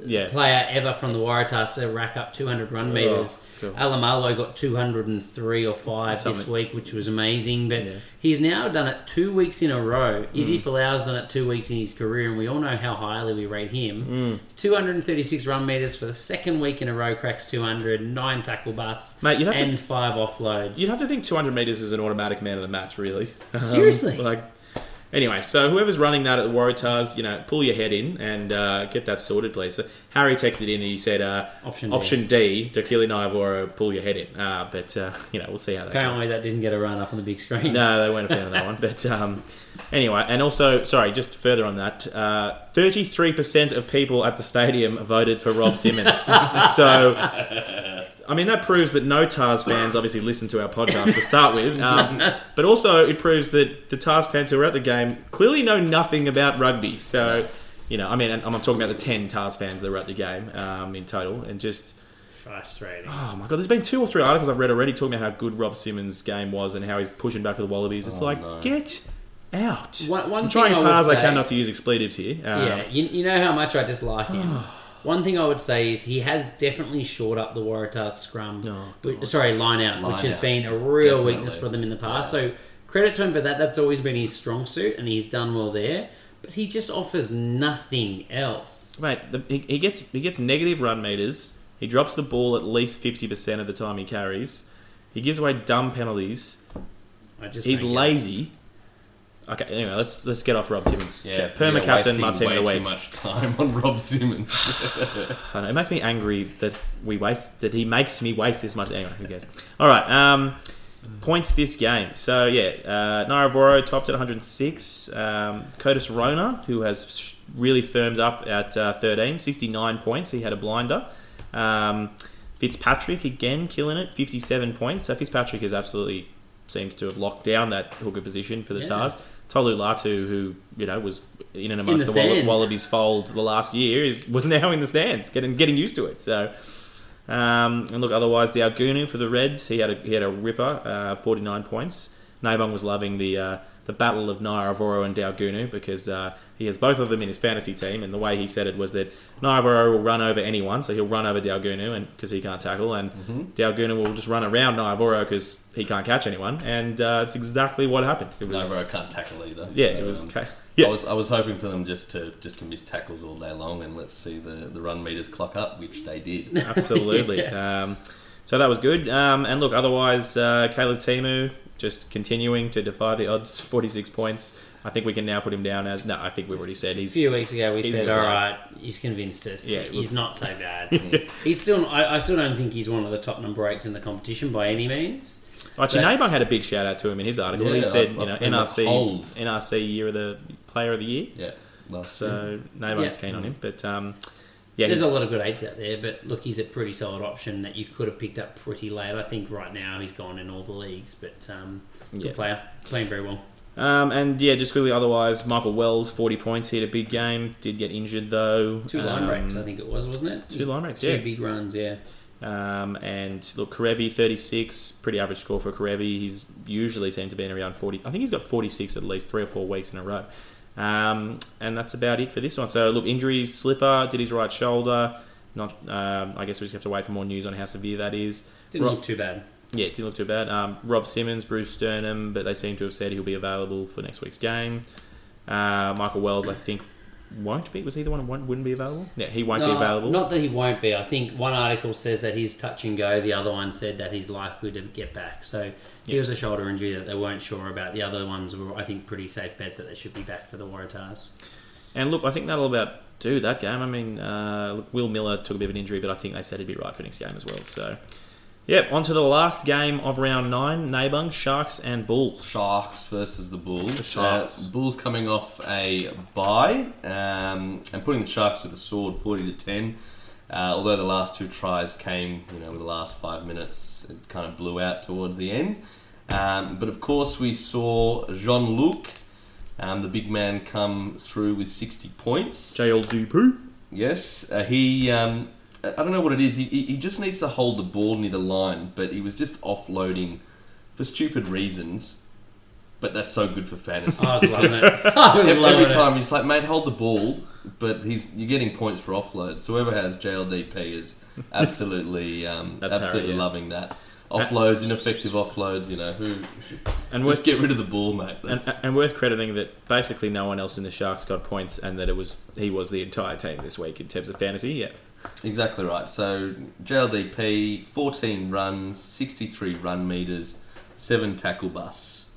Yeah. player ever from the Waratahs to rack up 200 run meters. Oh, cool. Alaimalo got 203 or 5 this week, which was amazing. But Yeah. he's now done it two weeks in a row. Izzy Mm. Folau's done it two weeks in his career, and we all know how highly we rate him. Mm. 236 run meters for the second week in a row, cracks 200, nine tackle busts, Mate, have to- and five offloads. You'd have to think 200 meters is an automatic man of the match, really. [LAUGHS] Um, Seriously? like, anyway, so whoever's running that at the Waratahs, you know, pull your head in and uh, get that sorted, please. So Harry texted in and he said, uh, Option D. option D, Taqele Naiyaravoro, pull your head in. Uh, but, uh, [LAUGHS] you know, we'll see how that goes. Apparently, goes. that didn't get a run up on the big screen. No, they weren't a fan of that one. [LAUGHS] But um, anyway, and also, sorry, just further on that, uh, 33% of people at the stadium voted for Rob Simmons. [LAUGHS] so, I mean, that proves that no Tahs fans obviously listen to our podcast to start with. [LAUGHS] Um, but also, it proves that the Tahs fans who are at the game clearly know nothing about rugby. So, you know, I mean, and I'm talking about the 10 Tahs fans that were at the game um, in total. And just, Frustrating. oh my God, there's been two or three articles I've read already talking about how good Rob Simmons' game was and how he's pushing back for the Wallabies. It's Oh, like, no. get out. One- one I'm trying as hard as I can not to use expletives here. Um, Yeah, you, you know how much I dislike him. [SIGHS] One thing I would say is he has definitely shored up the Waratahs scrum. Oh, which- sorry, line out, which has out. been a real Definitely. weakness for them in the past. So credit to him for that. That's always been his strong suit, and he's done well there. But he just offers nothing else. Mate, the, he, he gets he gets negative run meters. He drops the ball at least fifty percent of the time he carries. He gives away dumb penalties. I just He's lazy. Okay, anyway, let's let's get off Rob Simmons. Yeah, Perma captain, wasting my team of the week. Too much time on Rob Simmons. [SIGHS] I know, it makes me angry that we waste that he makes me waste this much. Anyway, who cares? All right, um, points this game. So yeah, uh, Naiyaravoro topped at 106. Um, Curtis Rona, who has really firmed up at uh, 13, 69 points. He had a blinder. Um, Fitzpatrick again killing it, 57 points. So Fitzpatrick is absolutely seems to have locked down that hooker position for the Yeah. Tahs. Tolu Latu, who you know was in and In amongst the the, Walla- stands. Wallabies fold the last year, is was now in the stands, getting getting used to it. So, um, and look, otherwise, Daugunu for the Reds, he had a he had a ripper, uh, forty nine points. Nabung was loving the uh, the battle of Naiyaravoro and Daugunu because uh, he has both of them in his fantasy team, and the way he said it was that Naiyaravoro will run over anyone, so he'll run over Daugunu and because he can't tackle, and Daugunu will just run around Naiyaravoro because he can't catch anyone, and uh, it's exactly what happened. It was, can't tackle either. yeah, So, it was. um, ca- yeah, I was I was hoping for them just to just to miss tackles all day long and let's see the, the run meters clock up, which they did. [LAUGHS] Absolutely. [LAUGHS] um, so that was good. Um, and look, otherwise, uh, Caleb Timu just continuing to defy the odds. [LAUGHS] Forty-six points. I think we can now put him down as no. I think we've already said A few weeks ago, we said, a good "All player. right, he's convinced us. Yeah, he's look- not so bad. [LAUGHS] he's still. I, I still don't think he's one of the top number eights in the competition by any means. Actually, That's- had a big shout out to him in his article. he said, I- you know, put him NRC hold. NRC year of the player of the year. yeah, last So Nabung's Yeah. keen on him, but um, yeah, There's a lot of good eights out there, but look, he's a pretty solid option that you could have picked up pretty late. I think right now he's gone in all the leagues, but um, good Yeah. player, playing very well. Um, and yeah, just quickly. Otherwise, Michael Wells, forty points. He had a big game. Did get injured though. Two line Um, breaks, I think it was, wasn't it? two line breaks, Two yeah. big runs, yeah. Um, and look, Kerevi, 36, pretty average score for Kerevi. He's usually seemed to be in around 40. I think he's got 46 at least three or four weeks in a row. Um, and that's about it for this one. So, look, injuries, Slipper did his right shoulder. Not, um, I guess we just have to wait for more news on how severe that is. Didn't Rob- look too bad. Yeah, it didn't look too bad. Um, Rob Simmons, bruised sternum, but they seem to have said he'll be available for next week's game. Uh, Michael Wells, I think, won't be. Was he the one who wouldn't be available? Yeah, he won't be available. Not that he won't be. I think one article says that he's touch and go. The other one said that he's likely to get back. So he Yeah. was a shoulder injury that they weren't sure about. The other ones were, I think, pretty safe bets that they should be back for the Waratahs. And look, I think that'll about do that game. I mean, uh, Will Miller took a bit of an injury, but I think they said he'd be right for next game as well. So, Yep, on to the last game of round nine Nabung, Sharks and Bulls. Sharks versus the Bulls. The Sharks. Uh, Bulls coming off a bye um, and putting the Sharks to the sword, forty to ten. Uh, although the last two tries came, you know, with the last five minutes, it kind of blew out toward the end. Um, but of course, we saw Jean Luc, um, the big man, come through with sixty points. JL Dupu. Yes, uh, he. Um, I don't know what it is. He, he he just needs to hold the ball near the line, but he was just offloading for stupid reasons. But that's so good for fantasy. [LAUGHS] I was loving it. [LAUGHS] I was Every loving time he's like, mate, hold the ball, but he's you're getting points for offloads. So whoever has JLDP is absolutely, [LAUGHS] um, That's Harry, absolutely yeah. loving that. Offloads, ineffective offloads. You know who? And just worth, get rid of the ball, mate. and, That's- and worth crediting that basically no one else in the Sharks got points and that it was he was the entire team this week in terms of fantasy. Yep. Exactly right. So JLDP, 14 runs, 63 run meters, 7 tackle busts,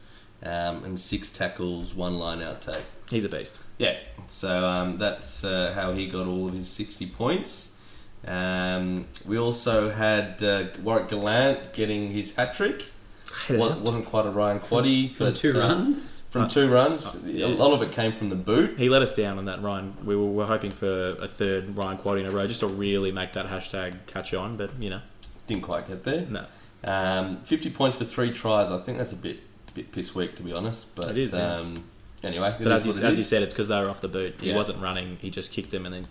um, and 6 tackles, 1 line out take. He's a beast. Yeah, so um, that's uh, how he got all of his 60 points. Um, we also had uh, Warrick Gelant getting his hat trick. Wasn't quite a Ryan Quaddy, but, two uh, runs. From two runs, yeah. a lot of it came from the boot. He let us down on that Ryan. We were, were hoping for a third Ryan Quaddy in a row just to really make that hashtag catch on, but you know, Didn't quite get there. no. Um, 50 points for three tries. I think that's a bit bit piss weak to be honest. But It is, yeah. Um, anyway, But as you, as you said, it's because they were off the boot. He Yeah. wasn't running. He just kicked them and then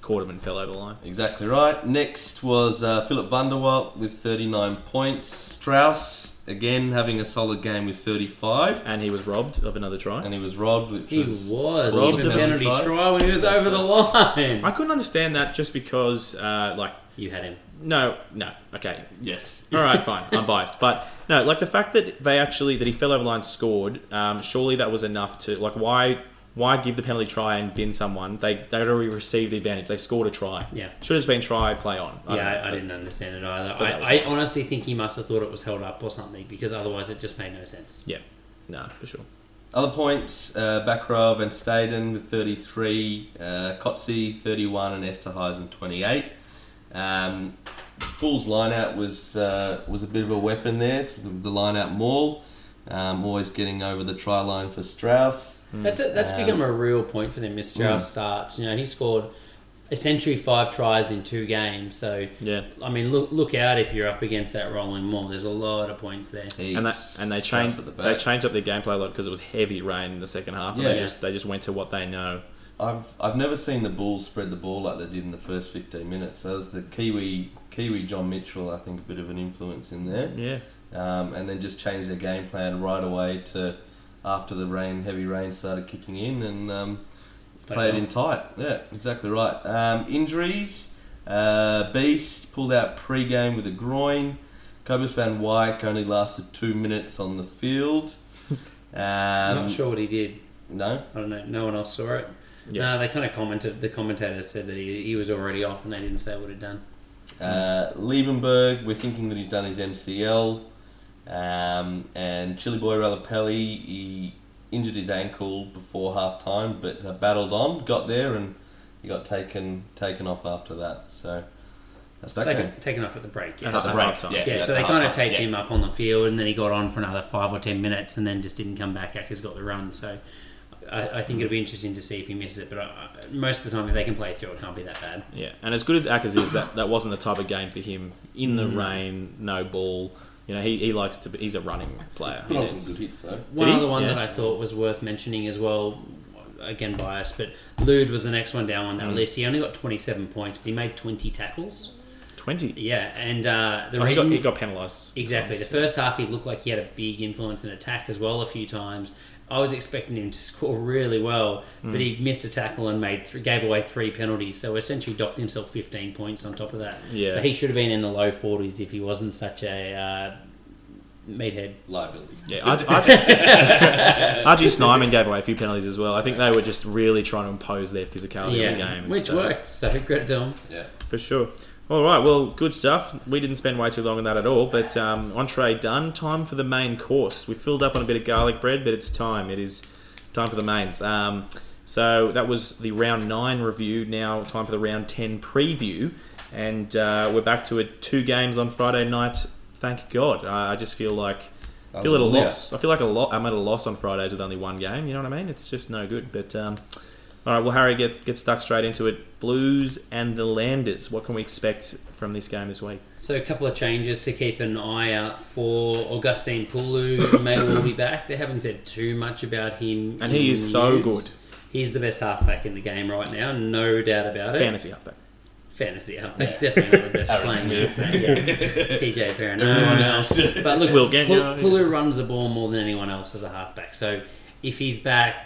caught him and fell over the line. exactly right. Next was uh, Philip van der Walt with 39 points. Strauss again having a solid game with 35, And he was robbed of another try. and he was robbed, which He was was. Robbed Even him. penalty Try. try when he was over the line. I couldn't understand that just because, uh, like, You had him. no, no, okay, yes. all right, [LAUGHS] fine, I'm biased, but no, like the fact that they actually that he fell over the line, scored. Um, surely that was enough to like why why give the penalty try and bin someone? They they already received the advantage. They scored a try. Yeah. should have just been try play on. Yeah, know, I, I didn't understand it either. but that was I, I honestly think he must have thought it was held up or something because otherwise it just made no sense. Yeah, no, for sure. Other points: uh, Marco van Staden with 33, uh, Kotze 31, and Esterhuizen 28. Um, Bull's lineout was uh, was a bit of a weapon there. The, the lineout maul, um, always getting over the try line for Strauss. That's a, that's Um, become a real point for them. Mr. Strauss starts. You know, he scored essentially five tries in two games. So Yeah, I mean, look look out if you're up against that rolling maul. There's a lot of points there. Heaps. and that and they Strauss changed at the they back. changed up their gameplay a lot because it was heavy rain in the second half. And Yeah. they just they just went to what they know. I've I've never seen the Bulls spread the ball like they did in the first 15 minutes. That was the Kiwi Kiwi John Mitchell. I think a bit of an influence in there. Yeah, um, and then just changed their game plan right away to after the rain, heavy rain started kicking in, and um, Played played well. in tight. Yeah, exactly right. Um, injuries: uh, Beast pulled out pre-game with a groin. Cobus van Wyk only lasted two minutes on the field. Um, [LAUGHS] I'm not sure what he did. No, I don't know. No one else saw it. Yeah. No, they kind of commented. The commentators said that he, he was already off, and they didn't say what he'd done. Uh, Liebenberg, we're thinking that he's done his MCL. Um, and Chiliboy Ralepelle, he injured his ankle before half time, but uh, battled on, got there, and he got taken taken off after that. So that's that Taken, game. taken off at the break. Yeah. At the So- break. halftime. Yeah, Yeah, at so they kind of halftime, take yeah. him up on the field, and then he got on for another five or ten minutes, and then just didn't come back. Akker's got the run, so I, I think it'll be interesting to see if he misses it. But I, most of the time, if they can play through, it can't be that bad. yeah. And as good as Ackers is, that that wasn't the type of game for him. In the Mm. rain, no ball. You know, he, he likes to. be He's a running player. Put on He some good hits though. One he? other one Yeah. that I thought was worth mentioning as well, again biased, but Lood was the next one down on that Mm. list. He only got 27 points, but he made 20 tackles. Twenty. Yeah, and uh, the Oh, he got reason he got penalised. Exactly. The first half, he looked like he had a big influence in attack as well a few times. I was expecting him to score really well, Hmm. but he missed a tackle and made th- gave away three penalties. So essentially, docked himself 15 points on top of that. Yeah. So he should have been in the low 40s if he wasn't such a uh, meathead. Liability. Yeah, [LAUGHS] RG, RG Snyman gave away a few penalties as well. I think they were just really trying to impose their physicality in the game. which so- worked. So [LAUGHS] credit to him. Yeah. For sure. All right, well, good stuff. We didn't spend way too long on that at all, but um, entree done. Time for the main course. We filled up on a bit of garlic bread, but it's time. It is time for the mains. Um, so that was the round nine review. Now time for the round ten preview, and uh, we're back to it. Two games on Friday night Thank God. I, I just feel like I feel at a loss. I feel like a lot. I'm at a loss on Fridays with only one game. You know what I mean? It's just no good. But um, all right, well, Harry, get get stuck straight into it. Blues and the Landers. What can we expect from this game this week? So a couple of changes to keep an eye out for. Augustine Pulu may well be back. They haven't said too much about him. And he in is so news. good. He's the best halfback in the game right now, no doubt about it. Fantasy halfback. Fantasy halfback, definitely not the best [LAUGHS] playing halfback. [LAUGHS] Yeah. TJ Perrin, everyone um, else. But look, Will Gagnon, Pulu runs the ball more than anyone else as a halfback. So if he's back,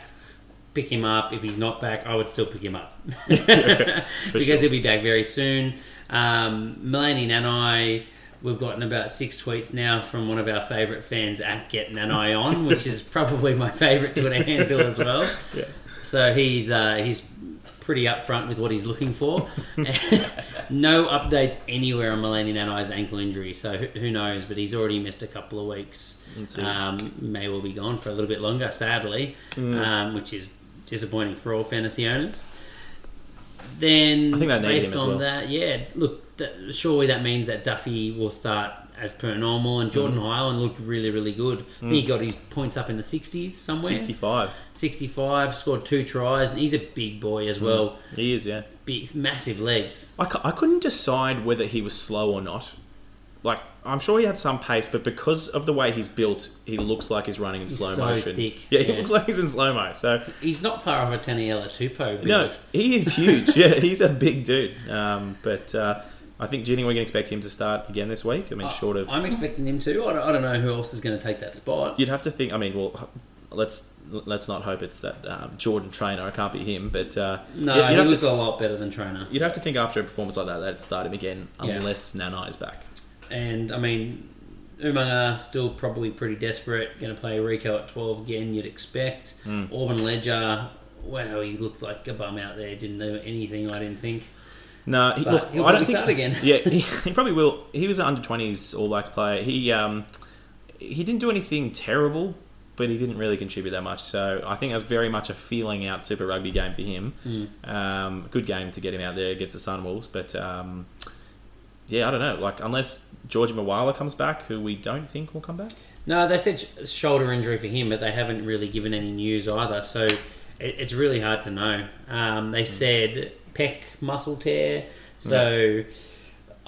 pick him up. If he's not back, I would still pick him up [LAUGHS] because sure. he'll be back very soon. Um, Melani Nanai, we've gotten about six tweets now from one of our favourite fans at Get Nanai On, which is [LAUGHS] probably my favourite Twitter handle as well. Yeah. So he's uh, he's pretty upfront with what he's looking for. [LAUGHS] no updates anywhere on Melani Nanai's ankle injury, so who, who knows? But he's already missed a couple of weeks. Um, may well be gone for a little bit longer, sadly, Mm. um, which is disappointing for all fantasy owners. Then, I think need based on well. that, yeah, look, that, surely that means that Duffy will start as per normal, and Jordan Mm. Hyland looked really, really good. Think He got his points up in the 60s somewhere. 65. 65, scored two tries, and he's a big boy as well. He is, yeah. Big, massive legs. I, I couldn't decide whether he was slow or not. Like, I'm sure he had some pace, but because of the way he's built, he looks like he's running in He's slow so motion. thick, Yeah, he yeah. looks like he's in slow mo. So, He's not far off a Taniela build. no, he is huge. yeah, [LAUGHS] he's a big dude. Um, but uh, I think, do you think we can expect him to start again this week? I mean, short of. I'm expecting him to. I don't, I don't know who else is going to take that spot. You'd have to think. I mean, well, let's let's not hope it's that um, Jordan Trainor. It can't be him. But uh, No, you'd, he have looks to, a lot better than Trainor. you'd have to think after a performance like that that it'd start him again, Yeah. unless Nanai is back. And I mean, Umaga still probably pretty desperate. Going to play Rieko at 12 again, you'd expect. Hmm. Orbyn Leger, wow, he looked like a bum out there. Didn't do anything, I didn't think. No, he, look, he'll I don't think. start again. yeah, [LAUGHS] he, he probably will. He was an under twenties All Blacks player. He um, he didn't do anything terrible, but he didn't really contribute that much. So I think that was very much a feeling out Super Rugby game for him. Hmm. Um, good game to get him out there against the Sunwolves, but um, yeah, I don't know. Like unless George Moala comes back, who we don't think will come back. No, they said sh- shoulder injury for him, but they haven't really given any news either. So it, it's really hard to know. Um, Hmm. they said pec muscle tear. So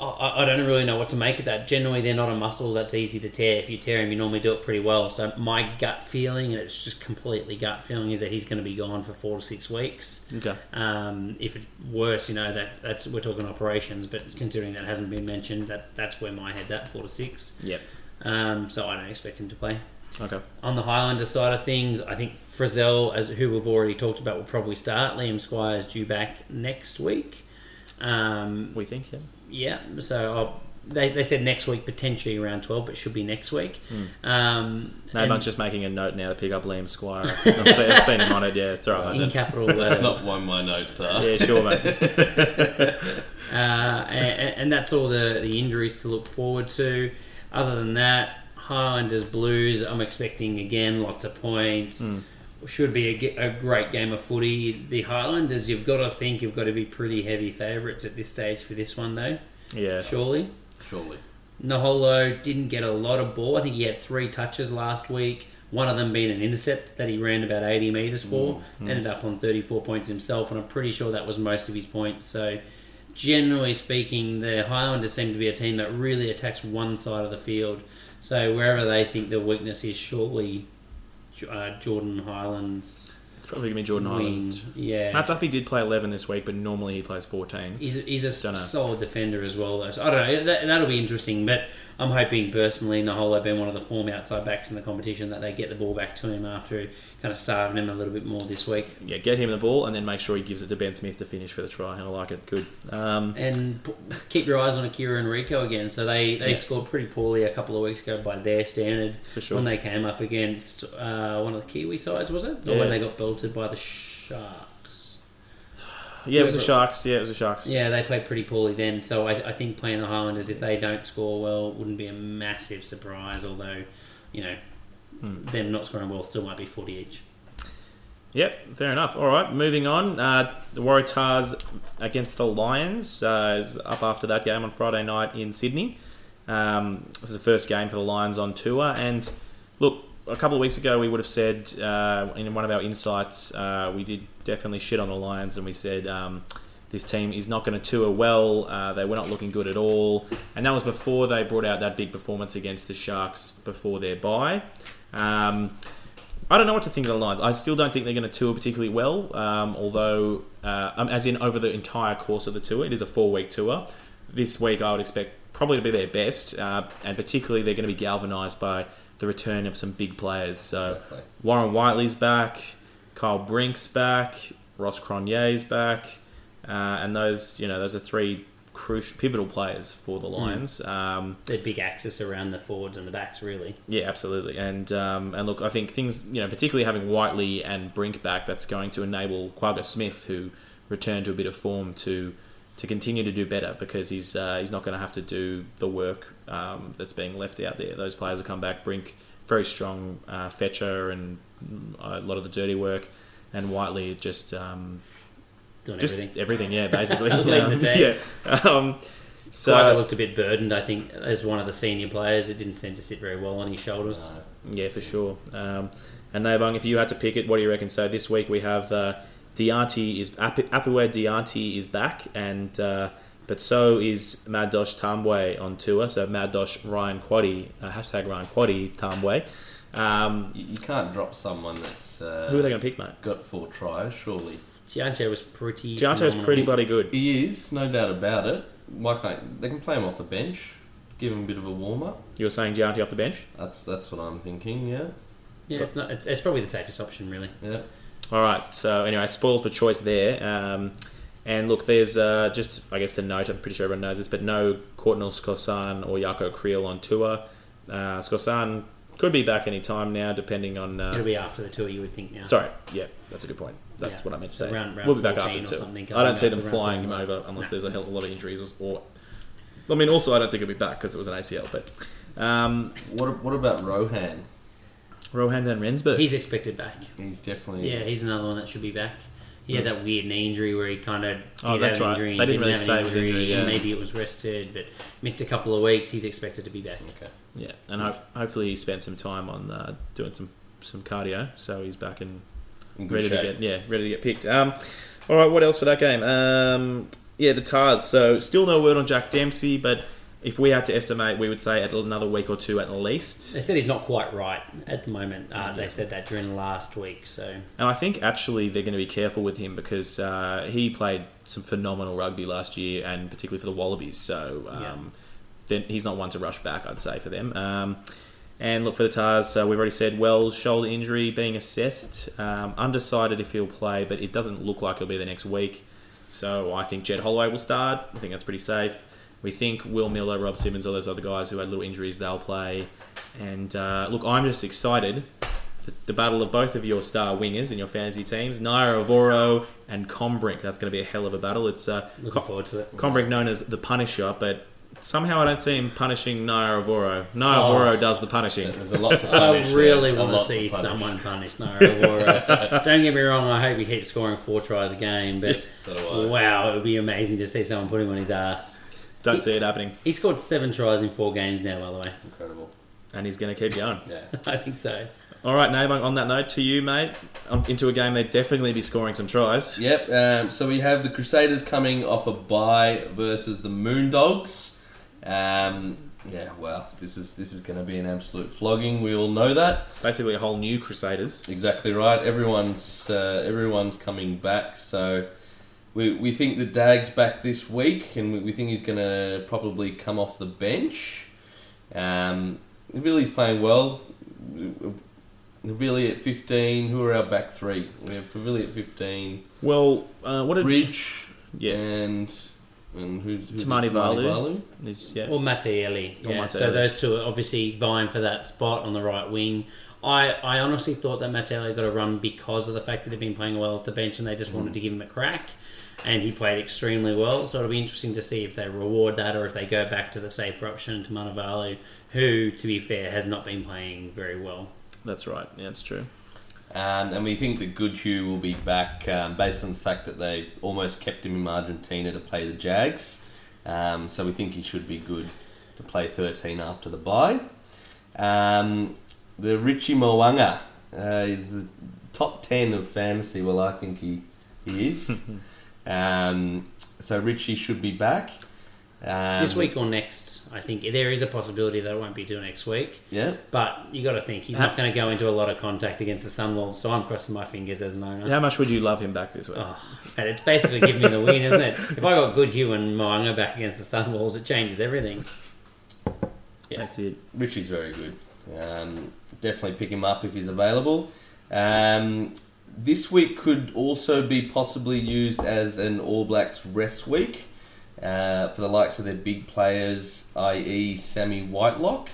I, I don't really know what to make of that. Generally, they're not a muscle that's easy to tear. If you tear him, you normally do it pretty well. So my gut feeling, and it's just completely gut feeling, is that he's going to be gone for four to six weeks. Okay. Um, if it's worse, you know, that's that's we're talking operations, but considering that hasn't been mentioned, that that's where my head's at, four to six. Yep. Um, so I don't expect him to play. Okay. On the Highlander side of things, I think Frizzell, as who we've already talked about, will probably start. Liam Squire's due back next week. Um, We think, yeah. Yeah, so I'll, they, they said next week, potentially around 12, but should be next week. Um, No, and I'm just making a note now to pick up Liam Squire. I've seen, I've seen him on it. Yeah, it's all right. in mate. capital That's letters. not what my notes are. Yeah, sure, mate. [LAUGHS] Uh, and, and that's all the, the injuries to look forward to. Other than that, Highlanders Blues, I'm expecting again lots of points. Should be a, a great game of footy. The Highlanders, you've got to think you've got to be pretty heavy favourites at this stage for this one, though. Yeah. Surely. Surely. Naholo didn't get a lot of ball. I think he had three touches last week. One of them being an intercept that he ran about 80 metres for. Mm. Mm. Ended up on 34 points himself, and I'm pretty sure that was most of his points. So, generally speaking, the Highlanders seem to be a team that really attacks one side of the field. So, wherever they think the weakness is, surely uh, Jordan Hyland's It's probably going to be Jordan win. Hyland. Yeah. Matt Duffy did play 11 this week, but normally he plays 14. He's a, he's a Dunno. solid defender as well, though. So I don't know. That, that'll be interesting. But I'm hoping personally, Naholo being one of the form outside backs in the competition, that they get the ball back to him after kind of starving him a little bit more this week. Yeah, get him the ball and then make sure he gives it to Ben Smith to finish for the try. And I like it. Good. Um, And p- keep your eyes on Akira and Rieko again. So they, they Yeah. scored pretty poorly a couple of weeks ago by their standards For sure. when they came up against uh, one of the Kiwi sides, was it? Or Yeah. when they got belted by the Sharks. Yeah, it was the Sharks. Yeah, it was the Sharks. Yeah, they played pretty poorly then. So I, I think playing the Highlanders, if they don't score well, wouldn't be a massive surprise. Although, you know, Hmm. them not scoring well still might be forty each. Yep, fair enough. All right, moving on. Uh, the Waratahs against the Lions uh, is up after that game on Friday night in Sydney. Um, this is the first game for the Lions on tour, and look, a couple of weeks ago we would have said uh, in one of our insights uh, we did definitely shit on the Lions, and we said. Um, this team is not going to tour well. Uh, they were not looking good at all, and that was before they brought out that big performance against the Sharks before their bye. Um, I don't know what to think of the Lions. I still don't think they're going to tour particularly well. Um, although, uh, um, as in over the entire course of the tour, it is a four-week tour. This week, I would expect probably to be their best, uh, and particularly they're going to be galvanised by the return of some big players. So Exactly. Warren Whiteley's back, Cyle Brink's back, Ross Cronjé's back, uh, and those you know those are three crucial pivotal players for the Lions. Um, The big axis around the forwards and the backs, really. yeah, absolutely. And um, and look, I think things, you know, particularly having Whiteley and Brink back, that's going to enable Kwagga Smith, who returned to a bit of form, to to continue to do better because he's uh, he's not going to have to do the work um, that's being left out there. Those players will come back. Brink, very strong uh, fetcher and mm, a lot of the dirty work, and Whiteley just um, Doing just everything. everything. Yeah, [LAUGHS] basically. Leading the team. Yeah. [LAUGHS] Um, so Kwagga looked a bit burdened, I think, as one of the senior players. It didn't seem to sit very well on his shoulders. Yeah, for sure. Um, and Nabung, if you had to pick it, what do you reckon? So this week we have uh, Dyantyi is Apu Aphiwe Dyantyi is back, and uh, but so is Madosh Tambwe on tour. So Madosh Ryan Quaddy, uh, hashtag Ryan Quaddy Tambwe. Um, You, you can't drop someone that's uh, who are they going to pick, mate? got four tries, surely. Gianche was pretty. Gianto's phenomenal. pretty bloody good. He is, no doubt about it. Why can't they can play him off the bench, give him a bit of a warm up. You were saying Gianti off the bench. That's that's what I'm thinking. Yeah, Yeah, it's not. It's, it's probably the safest option, really. yeah. All right. So anyway, spoiled for choice there. Um, and look, there's uh, just I guess to note. I'm pretty sure everyone knows this, but no Courtnall Skosan or Jaco Kriel on tour. Uh, Skosan could be back any time now, depending on. It'll Uh, be after the tour, you would think now. sorry, yeah, that's a good point. That's Yeah. what I meant to say. Round- round we'll be back after the tour. I don't see them flying him over unless No. there's a hell of a lot of injuries or. I mean, also I don't think he'll be back because it was an ACL. But um, What what about Rohan? Rohan Van Rensburg. He's expected back. He's definitely Yeah, he's another one that should be back. He had that weird knee injury where he kind of Oh, that's right. injury. They didn't really say it was injury, and. Maybe it was rested, but missed a couple of weeks. He's expected to be back. okay. Yeah, and ho- hopefully he spent some time on uh, doing some some cardio, so he's back and ready shape. to get yeah ready to get picked. Um, all right, what else for that game? Um, yeah, the Tahs. So still no word on Jack Dempsey, but if we had to estimate, we would say at another week or two at least. They said he's not quite right at the moment. Uh, they said that during last week. So And I think actually they're going to be careful with him because uh, he played some phenomenal rugby last year, and particularly for the Wallabies. So um, Yeah. he's not one to rush back, I'd say for them. Um, and look for the Tahs. Uh, we've already said Wells shoulder injury being assessed, um, undecided if he'll play, but it doesn't look like he'll be the next week. So I think Jed Holloway will start. I think that's pretty safe. We think Will Miller, Rob Simmons, all those other guys who had little injuries, they'll play. And uh, look, I'm just excited. The, the battle of both of your star wingers in your fantasy teams, Naiyaravoro and Combrink. That's going to be a hell of a battle. It's uh, looking Com- forward to it. Combrink known as the Punisher, but somehow I don't see him punishing Naiyaravoro. Naira Oh. Avoro does the punishing. There's a lot to punish. I really there. Want to lot see punish. someone punish Naira Avoro. [LAUGHS] Don't get me wrong, I hope he keeps scoring four tries a game, but So wow, it would be amazing to see someone put him on his ass. Don't see it happening. He scored seven tries in four games now, by the way. Incredible. And he's going to keep going. Yeah. [LAUGHS] I think so. All right, Nabung, on that note, to you, mate, um, into a game they'd definitely be scoring some tries. Yep. Um, so we have the Crusaders coming off a bye versus the Moondogs. Um, yeah. Well, this is this is going to be an absolute flogging. We all know that. Basically, a whole new Crusaders. Exactly right. Everyone's uh, everyone's coming back. So we, we think the Dag's back this week, and we, we think he's going to probably come off the bench. Um, Villy's playing well. Villy at 15. Who are our back three? We have Villy at 15. Well, uh, what did Bridge yeah? and and who's, who's Tamani it? Valu. Is, yeah. Or Mataele. Yeah. Mataele. So those two are obviously vying for that spot on the right wing. I, I honestly thought that Mataele got a run because of the fact that he'd been playing well at the bench and they just wanted to give him a crack. And he played extremely well, so it'll be interesting to see if they reward that or if they go back to the safer option to Manavalu, who, to be fair, has not been playing very well. That's right. Yeah, it's true. Um, and we think that Goodhue will be back um, based on the fact that they almost kept him in Argentina to play the Jags. Um, so we think he should be good. to play 13 after the bye. Um, the Richie Mo'unga uh, is the top 10 of fantasy. Well, I think he, he is. [LAUGHS] um, so Richie should be back. Um, This week or next, I think there is a possibility that it won't be till next week. Yeah. But you got to think he's not going to go into a lot of contact against the Sunwolves, so I'm crossing my fingers as an owner. How much would you love him back this week? Oh, and it's basically giving me the win, isn't it? If I got Goodhue and Mo'unga back against the Sunwolves, it changes everything. Yeah, that's it. Richie's very good. Um, definitely pick him up if he's available. Um, this week could also be possibly used as an All Blacks rest week uh, for the likes of their big players, i.e., Sammy Whitelock.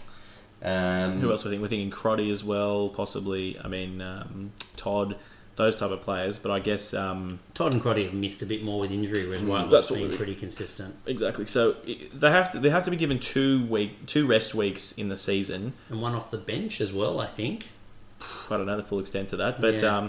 Um, Who else we think? We're thinking Crotty as well, possibly. I mean, um, Todd, those type of players. But I guess um, Todd and Crotty have missed a bit more with injury, whereas Whitelock's that's what been pretty consistent. exactly. So i- they have to they have to be given two week two rest weeks in the season. And one off the bench as well, I think. I don't know the full extent to that, but Yeah.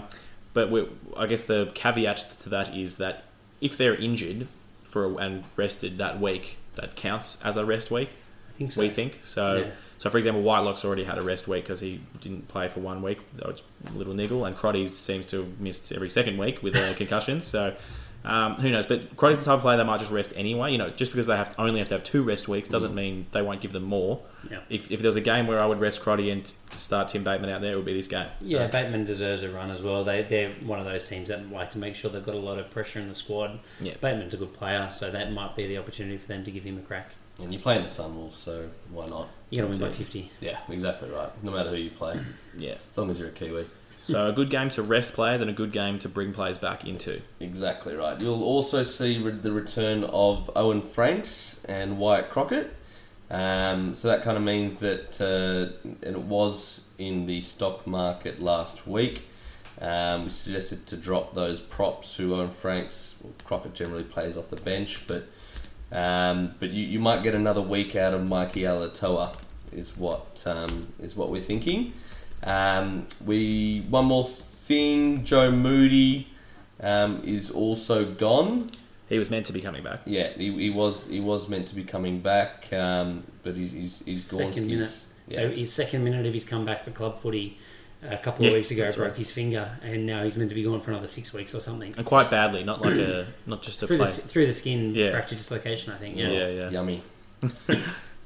But we I guess the caveat to that is that if they're injured for a, and rested that week, that counts as a rest week. I think so. We think so. Yeah. So, for example, Whitelock's already had a rest week because he didn't play for one week. That was a little niggle, and Crotty seems to have missed every second week with uh, [LAUGHS] concussions. So, um, who knows? But Crotty's the type of player they might just rest anyway. You know, just because they have to, only have to have two rest weeks doesn't mean they won't give them more. Yeah. If, if there was a game where I would rest Crotty and t- start Tim Bateman out there, it would be this game. So, Yeah, Bateman deserves a run as well. They, they're one of those teams that like to make sure they've got a lot of pressure in the squad. Yeah. Bateman's a good player, so that might be the opportunity for them to give him a crack. and you're playing the Sunwolves, so why not? You got to win by 50. Yeah, exactly right. No matter who you play, yeah. as long as you're a Kiwi. So a good game to rest players and a good game to bring players back into. Exactly right. You'll also see the return of Owen Franks and Wyatt Crockett. Um, so that kind of means that, uh, and it was in the stock market last week. Um, we suggested to drop those props who Owen Franks, well, Crockett generally plays off the bench, but um, but you, you might get another week out of Mikey Alaalatoa, is what um, is what we're thinking. Um, we one more thing, Joe Moody um, is also gone. He was meant to be coming back. Yeah, he, he was he was meant to be coming back, um, but he, he's he's gone. Second minute. Yeah. So his second minute of his comeback for club footy a couple of Yeah, weeks ago broke right. his finger, and now he's meant to be gone for another six weeks or something. And quite badly, not like a not just a Through the, play. s- through the skin Yeah. fracture dislocation, I think. Yeah, Yeah. yeah. Yummy. [LAUGHS]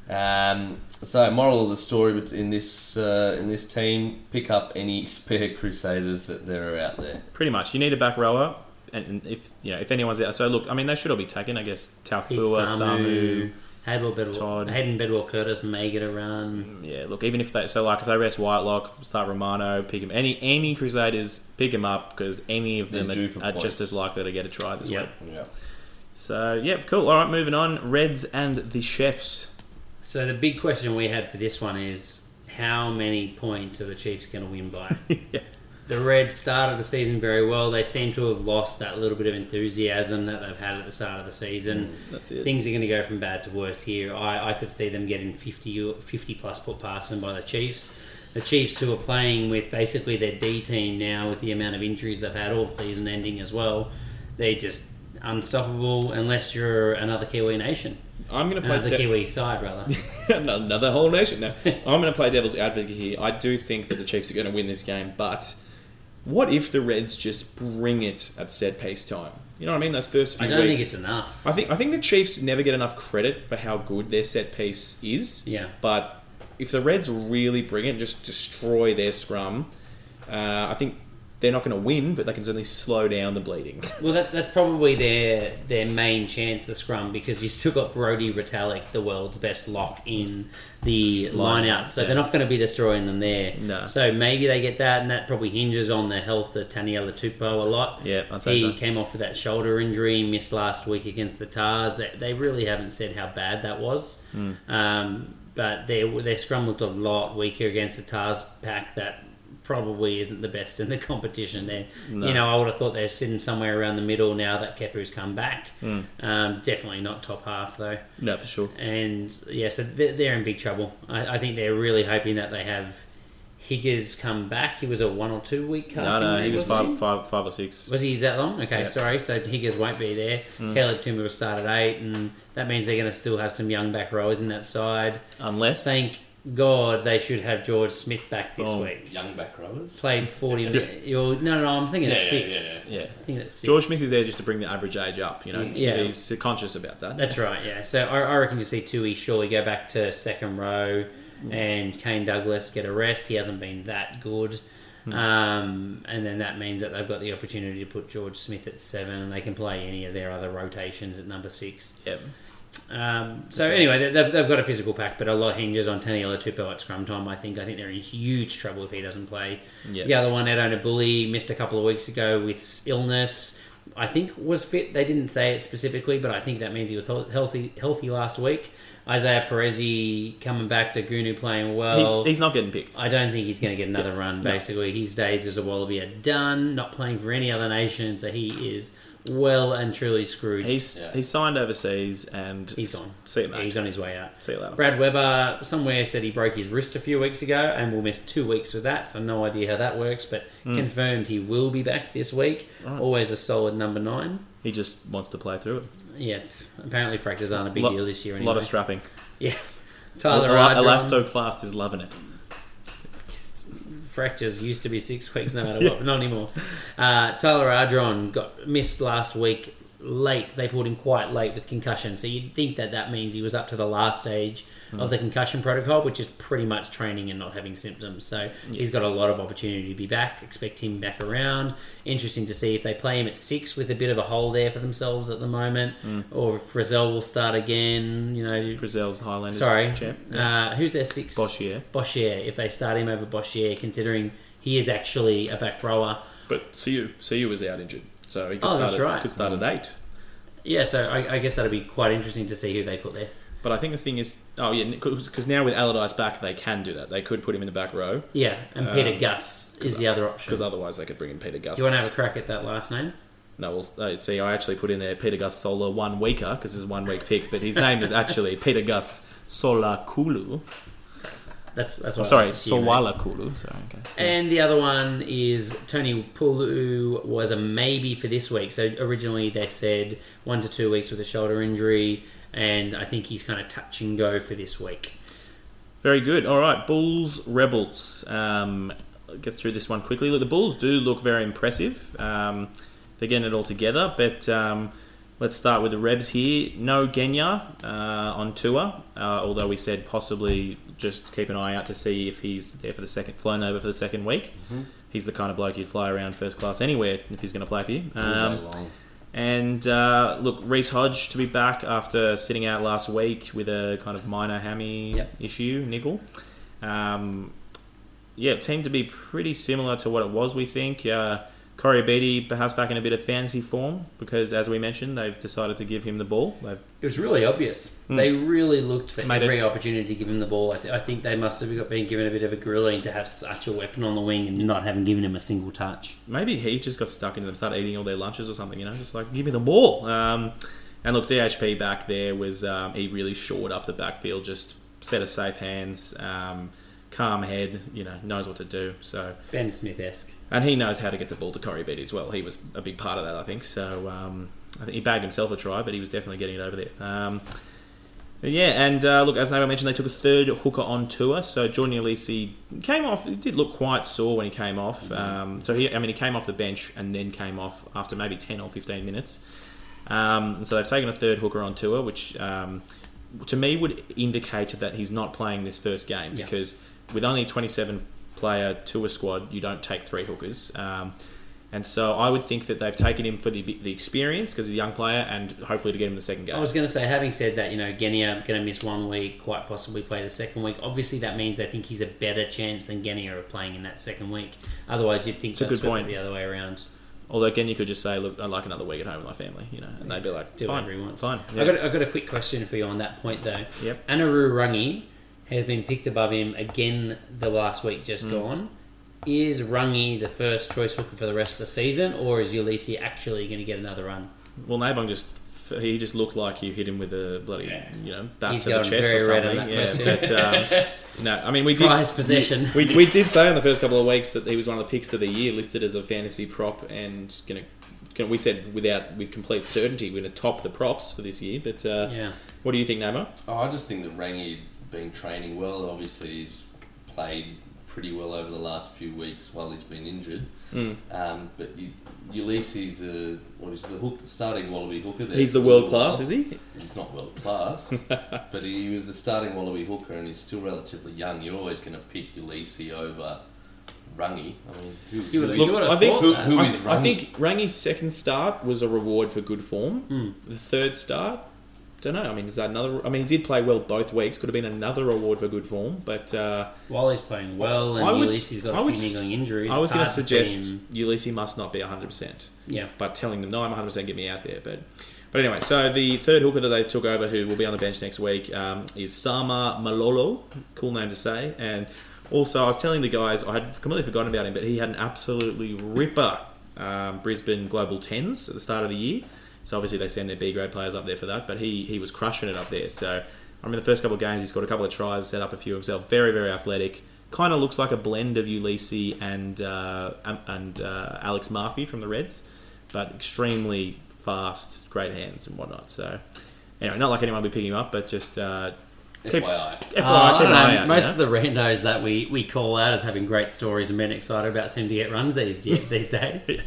um, so, moral of the story bet- in this uh, in this team: pick up any [LAUGHS] spare Crusaders that there are out there. Pretty much. You need a back rower, and, and if you know if anyone's out. So look, I mean, they should all be taken. I guess Pete Taufua, Samu. Hadwell, Bedwell, Todd. Hayden Bedwell Curtis may get a run. Yeah, look, even if they so like if they rest Whitelock, start Romano, pick him. Any any Crusaders, pick him up because any of them They're are, are just as likely to get a try this Yep. week. Yeah. So yep, cool. All right, moving on. Reds and the Chiefs. So the big question we had for this one is how many points are the Chiefs going to win by? [LAUGHS] yeah. the Reds started the season very well. They seem to have lost that little bit of enthusiasm that they've had at the start of the season. Mm, that's it. Things are going to go from bad to worse here. I, I could see them getting 50, 50 plus put past them by the Chiefs. The Chiefs, who are playing with basically their D team now, with the amount of injuries they've had all season ending as well, they're just unstoppable unless you're another Kiwi nation. I'm going to play Another de- Kiwi side, rather. [LAUGHS] another whole nation. No, [LAUGHS] I'm going to play devil's advocate here. I do think that the Chiefs are going to win this game, but what if the Reds just bring it at set piece time? You know what I mean? Those first few I don't think weeks. it's enough. I think I think the Chiefs never get enough credit for how good their set piece is. Yeah. But if the Reds really bring it and just destroy their scrum, uh, I think they're not going to win, but they can certainly slow down the bleeding. [LAUGHS] Well, that, that's probably their their main chance, the scrum, because you still got Brody Retallick, the world's best lock, in the line out. So yeah. they're not going to be destroying them there. No. So maybe they get that, and that probably hinges on the health of Taniela Tupou a lot. Yeah, I'd say he so. came off with that shoulder injury, missed last week against the Tahs. They, they really haven't said how bad that was. Hmm. Um, but their their scrum looked a lot weaker against the Tahs pack that probably isn't the best in the [LAUGHS] competition there. No. You know, I would have thought they're sitting somewhere around the middle now that Kepu's come back. Hmm. Um, definitely not top half though. no, for sure. And yeah, so they're, they're in big trouble. I, I think they're really hoping that they have Higgers come back. He was a one or two week calf No, no, he was five, five, five or six. Was he that long? Okay, Yeah. sorry. So Higgers won't be there. Caleb Timu will start at eight, and that means they're going to still have some young back rowers in that side. Unless Thank God they should have George Smith back this Oh. week. Young back rowers. Played 40 minutes. No, no, no, I'm thinking Yeah, it's yeah, six. yeah, yeah. yeah, I think it's six. George Smith is there just to bring the average age up. You know, mm, Yeah. he's conscious about that. That's right, yeah. So I, I reckon you see Tui surely go back to second row mm. and Kane Douglas get a rest. He hasn't been that good. Hmm. Um, and then that means that they've got the opportunity to put George Smith at seven and they can play any of their other rotations at number six. Yep. Um, so anyway, they- they've, they've got a physical pack, but a lot hinges on Taniela Tupou at scrum time. I think I think they're in huge trouble if he doesn't play. Yeah. The other one, Edo Bully, missed a couple of weeks ago with illness. I think was fit. They didn't say it specifically, but I think that means he was healthy healthy last week. Izaia Perese coming back Daugunu playing well. he's, he's not getting picked. I don't think he's going to get another run. Basically, his days as a Wallaby are done. Not playing for any other nation, so he is well and truly screwed. He's Yeah. he's signed overseas and He's gone. See you, mate. He's on his way out. See you later. Brad Weber somewhere said he broke his wrist a few weeks ago and will miss two weeks with that, so no idea how that works, but Hmm. confirmed he will be back this week. Always a solid number nine. He just wants to play through it. Yeah, apparently fractures aren't a big Lot- deal this year A anyway. lot of strapping. yeah. Tyler Ela- Elastoplast is loving it. Fractures used to be six weeks no matter [LAUGHS] what, but not anymore. Uh, Tyler Ardron got missed last week late. They pulled him quite late with concussion, so you'd think that that means he was up to the last stage of the concussion protocol, which is pretty much training and not having symptoms. So he's got a lot of opportunity to be back. Expect him back around. Interesting to see if they play him at six with a bit of a hole there for themselves at the moment, or if Frizzell will start again. You know, Frizzell's Highlanders Sorry. champ. Uh, who's their six? Boshier. Boshier. If they start him over Boshier, considering he is actually a back rower. But CU, CU was out injured, so he could Oh, start. at, right. Could start at eight. Yeah, so I, I guess that'll be quite interesting to see who they put there. But I think the thing is, oh yeah, because now with Allardyce back, they can do that. They could put him in the back row Yeah, and Peter Um, Gus is the other option. because otherwise they could bring in Peter Gus. Do you want to have a crack at that last name? No, well, uh, see, I actually put in there Peter Gus Sola one weeker because it's one week pick, but his name is actually [LAUGHS] Peter Gus Solakulu. That's that's Oh, what I sorry, like to see, mate. Sowalakulu. Sorry, okay. And the other one is Toni Pulu was a maybe for this week. So originally they said one to two weeks with a shoulder injury, and I think he's kind of touch and go for this week. Very good. All right, Bulls Rebels. Um, get through this one quickly. Look, the Bulls do look very impressive. Um, they're getting it all together, but um, let's start with the Rebs here. No Genia uh, on tour, uh, although we said possibly just keep an eye out to see if he's there for the second, flown over for the second week. He's the kind of bloke you'd fly around first class anywhere if he's going to play for you. Um, and uh, look, Reece Hodge to be back after sitting out last week with a kind of minor hammy Yep. issue, niggle. Um, yeah, it seemed to be pretty similar to what it was, we think. Uh, Koroibete perhaps back in a bit of fantasy form because, as we mentioned, they've decided to give him the ball. They've It was really obvious. They really looked for. Made every it- opportunity to give him the ball. I, th- I think they must have been given a bit of a grilling to have such a weapon on the wing and not having given him a single touch. maybe he just got stuck into them, started eating all their lunches or something, you know, just like, give me the ball. Um, and look, DHP back there was, um, he really shored up the backfield, just set of safe hands, um, calm head, you know, knows what to do. So, Ben Smith esque. And he knows how to get the ball to Koroibete as well. He was a big part of that, I think. So, um, I think he bagged himself a try, but he was definitely getting it over there. Um, yeah, and uh, look, as Nabo mentioned, they took a third hooker on tour. So Jordan Uelese came off. He did look quite sore when he came off. Um, so he, I mean, he came off the bench and then came off after maybe ten or fifteen minutes. Um, and so they've taken a third hooker on tour, which um, to me would indicate that he's not playing this first game Yeah. because with only 27 player to a squad, you don't take three hookers. Um, and so I would think that they've taken him for the, the experience because he's a young player and hopefully to get him the second game. I was going to say, having said that, you know, Genia going to miss one week, quite possibly play the second week. Obviously, that means they think he's a better chance than Genia of playing in that second week. Otherwise, you'd think It's a that's good point. the other way around. Although again, you could just say, "Look, I'd like another week at home with my family," you know, and they'd be like, Do "Fine, whatever he wants. fine." I got, I got a quick question for you on that point, though. Yep. Anaru Rangi has been picked above him again the last week just gone. Is Rangi the first choice hooker for the rest of the season, or is Uelese actually going to get another run? Well, Nabung just he just looked like you hit him with a bloody, you know, bat He's to the going chest or very red on something. that Yeah, but um, [LAUGHS] no, I mean we did. Prized possession. We, we did say in the first couple of weeks that he was one of the picks of the year, listed as a fantasy prop, and gonna. gonna- We said without with complete certainty we're going to top the props for this year. But uh, Yeah. what do you think, Namo? Oh, I just think that Rangi been training well. Obviously, he's played pretty well over the last few weeks while he's been injured. Mm. Um, but you, Uelese, uh, what is the hook, starting Wallaby hooker there? He's the for a little world class, is he? He's not world class, [LAUGHS] but he was the starting Wallaby hooker, and he's still relatively young. You're always going to pick Uelese over Rangi. I mean, who, You who would- is- you would have I think thought who- who I, is th- I think Rangi's second start was a reward for good form. Hmm. The third start, don't know. I mean, is that another? I mean, he did play well both weeks. Could have been another reward for good form, but uh, While he's playing well and I would. Uelese got I a would few s- niggling injuries, I was going to suggest Uelese must not be hundred percent. Yeah. But telling them no, I'm 100 percent get me out there. But but anyway, so the third hooker that they took over, who will be on the bench next week, um, is Sama Malolo. Cool name to say. And also, I was telling the guys I had completely forgotten about him, but he had an absolutely ripper um, Brisbane Global Tens at the start of the year. So obviously they send their B grade players up there for that, but he he was crushing it up there. So I mean, the first couple of games, he scored a couple of tries, set up a few himself. Very very athletic. Kind of looks like a blend of Ulysses and uh, um, and uh, Alex Murphy from the Reds, but extremely fast, great hands and whatnot. So anyway, not like anyone will be picking him up, but just uh, keep, FYI. FYI, Uh, I keep don't an know. eye out. Most you of know? the randos that we, we call out as having great stories and being excited about seem to get runs these these days. [LAUGHS]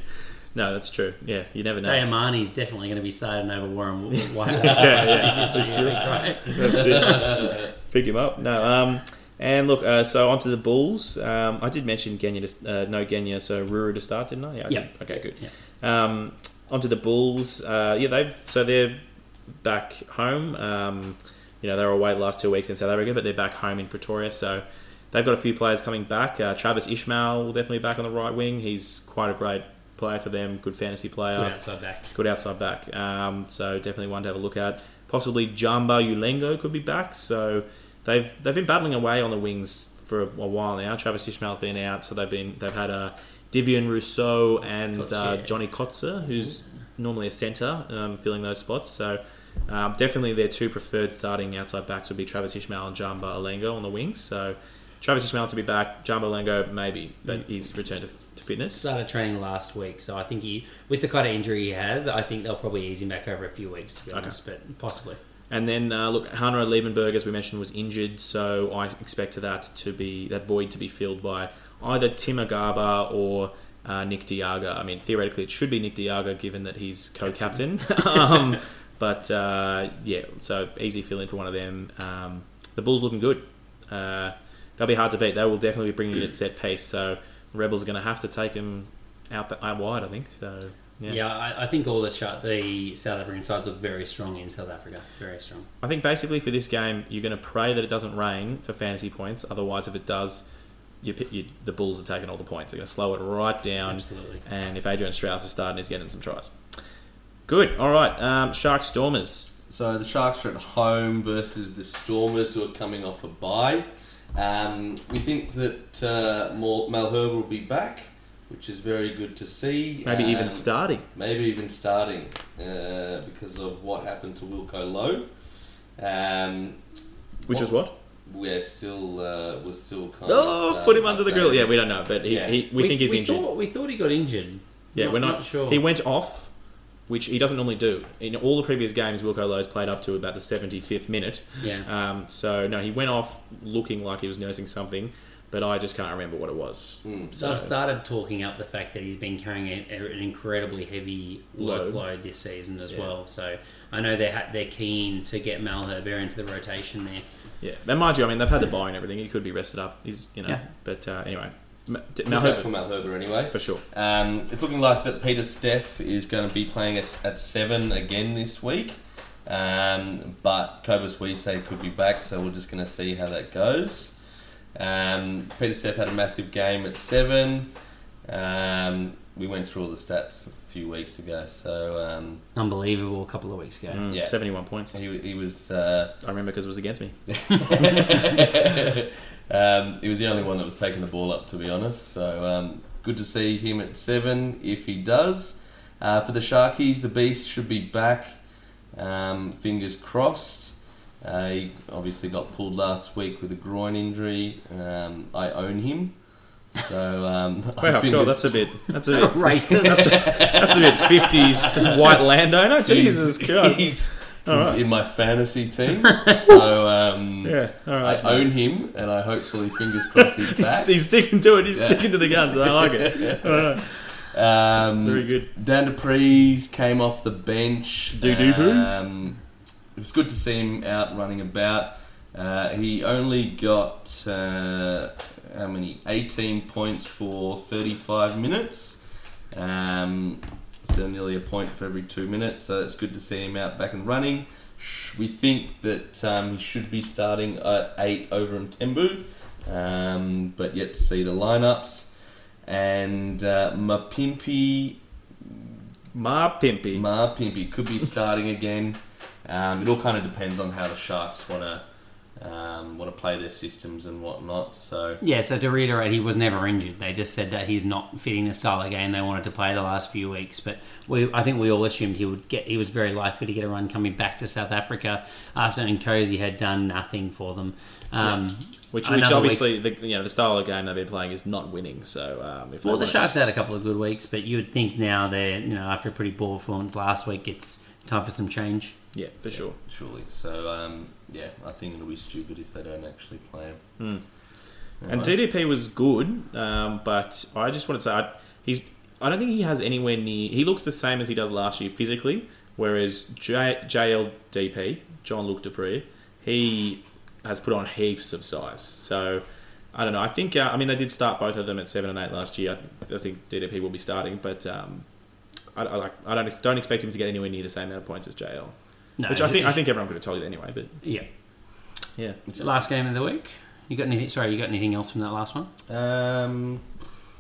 no, that's true. Yeah, you never know. Dayamani's definitely going to be starting over Warren White. [LAUGHS] Yeah, yeah. This year, right? That's it. Pick him up. No. Um, and look, uh, so onto the Bulls. Um, I did mention Genia, to, uh, no Genia, so Ruru to start, didn't I? Yeah. I Yeah. did. Okay, good. Yeah. Um, onto the Bulls. Uh, yeah, they've so they're back home. Um, you know, they were away the last two weeks in South Africa, but they're back home in Pretoria. So they've got a few players coming back. Uh, Travis Ismaiel will definitely be back on the right wing. He's quite a great player for them. Good fantasy player Good outside back. good outside back. Um, so definitely one to have a look at. Possibly Jamba Ulengo could be back. So they've they've been battling away on the wings for a, a while now. Travis Ismaiel's been out, so they've been they've had uh, Divan Rossouw and uh, Kotze. Johnny Kotze, who's normally a centre, um, filling those spots. So. Um, definitely, their two preferred starting outside backs would be Travis Ismaiel and Jamba Ulengo on the wings. So, Travis Ismaiel to be back, Jamba Ulengo maybe, but he's returned to, to fitness. Started training last week, so I think he, with the kind of injury he has, I think they'll probably ease him back over a few weeks, to be Okay. honest, but possibly. And then uh, look, Hanro Liebenberg, as we mentioned, was injured, so I expect that to be that void to be filled by either Tim Agaba or uh, Nick Diaga. I mean, theoretically, it should be Nick Diaga, given that he's co-captain. [LAUGHS] um, [LAUGHS] but uh, yeah, so easy fill in for one of them. Um, the Bulls looking good. Uh, they'll be hard to beat. They will definitely be bringing it at set pace. So Rebels are going to have to take them out, out wide, I think. So yeah. Yeah, I, I think all the shot, the South African sides look very strong in South Africa. Very strong. I think basically for this game, you're going to pray that it doesn't rain for fantasy points. Otherwise, if it does, you, you, the Bulls are taking all the points. They're going to slow it right down. Absolutely. And if Adrian Strauss is starting, he's getting some tries. Good. All right. Um, Shark Stormers. So the Sharks are at home versus the Stormers, who are coming off a bye. Um, we think that uh, Mal Malherbe will be back, which is very good to see. Maybe even Um, starting. maybe even starting uh, because of what happened to Wilco Louw. Um, Which was what? We're still uh, we're still kind Oh, of, put him under the grill. Yeah, we don't know, but he, Yeah. he, we, think he's we injured. Thought, we thought he got injured. yeah, Not- we're not, not sure. He went off, which he doesn't normally do. In all the previous games, Wilco Louw's played up to about the 75th minute. Yeah. Um, so no, he went off looking like he was nursing something, but I just can't remember what it was. Mm. So I've started talking up the fact that he's been carrying a, a- an incredibly heavy Load. workload this season as Yeah. well. So I know they're ha- they're keen to get Malherbe into the rotation there. Yeah, and mind you, I mean they've had the bye and everything. He could be rested up. He's you know, Yeah. but but uh, anyway, M- D- Look out for Malherbe Malherbe anyway. for sure. Um, it's looking like that Pieter-Steph is going to be playing us at seven again this week. Um, but Cobus Wiese could be back, so we're just going to see how that goes. Um, Pieter-Steph had a massive game at seven. Um, we went through all the stats few weeks ago, so um, Unbelievable. A couple of weeks ago. Mm, Yeah. Seventy-one points. he, he was uh, I remember because it was against me. [LAUGHS] um, he was the only one that was taking the ball up, to be honest. So um, good to see him at seven if he does. Uh, for the Sharkies, the Beast should be back. Um, fingers crossed. Uh, he obviously got pulled last week with a groin injury. Um, I own him. So um, Wow, God, that's a bit. That's a [LAUGHS] bit. Racist. That's a bit fifties white landowner. Jesus he's, Christ. he's, right. in my fantasy team. [LAUGHS] so um, Yeah, all I right. own him, and I hopefully fingers crossed he's [LAUGHS] back. He's, he's sticking to it. He's Yeah. sticking to the guns. I like it. Right. Um, Very good. Dan du Preez's came off the bench. Doo-doo-poo. Um, it was good to see him out running about. Uh, he only got uh, how many? 18 points for 35 minutes. Um, so nearly a point for every two minutes. So it's good to see him out back and running. We think that um, he should be starting at eight over in Tembu, um, but yet to see the lineups. And uh, Mapimpi Ma Pimpy. Ma Pimpy could be starting again. Um, it all kind of depends on how the Sharks want to um, want to play their systems and whatnot. So Yeah, so to reiterate, he was never injured. They just said that he's not fitting the style of game they wanted to play the last few weeks. But we, I think we all assumed he would get. He was very likely to get a run coming back to South Africa after Nkosi had done nothing for them. Um, Which, which another obviously, the, you know, the style of game they've been playing is not winning. So, um, if Well, the wanna- Sharks had a couple of good weeks, but you would think now they're you know after a pretty poor performance last week, it's time for some change. yeah, for sure. surely, so um, yeah, I think it'll be stupid if they don't actually play him. Hmm. And DDP was good, um, but I just want to say I, he's. I don't think he has anywhere near. He looks the same as he does last year physically, whereas J, JLDP Jean-Luc du Preez, he has put on heaps of size. So I don't know. I think. Uh, I mean, they did start both of them at seven and eight last year. I, think- I think DDP will be starting, but um, I, I, like. I don't don't expect him to get anywhere near the same amount of points as JL. No, Which I think I think everyone could have told you anyway. But yeah. yeah, Last game of the week. You got anything? Sorry, you got anything else from that last one? Um,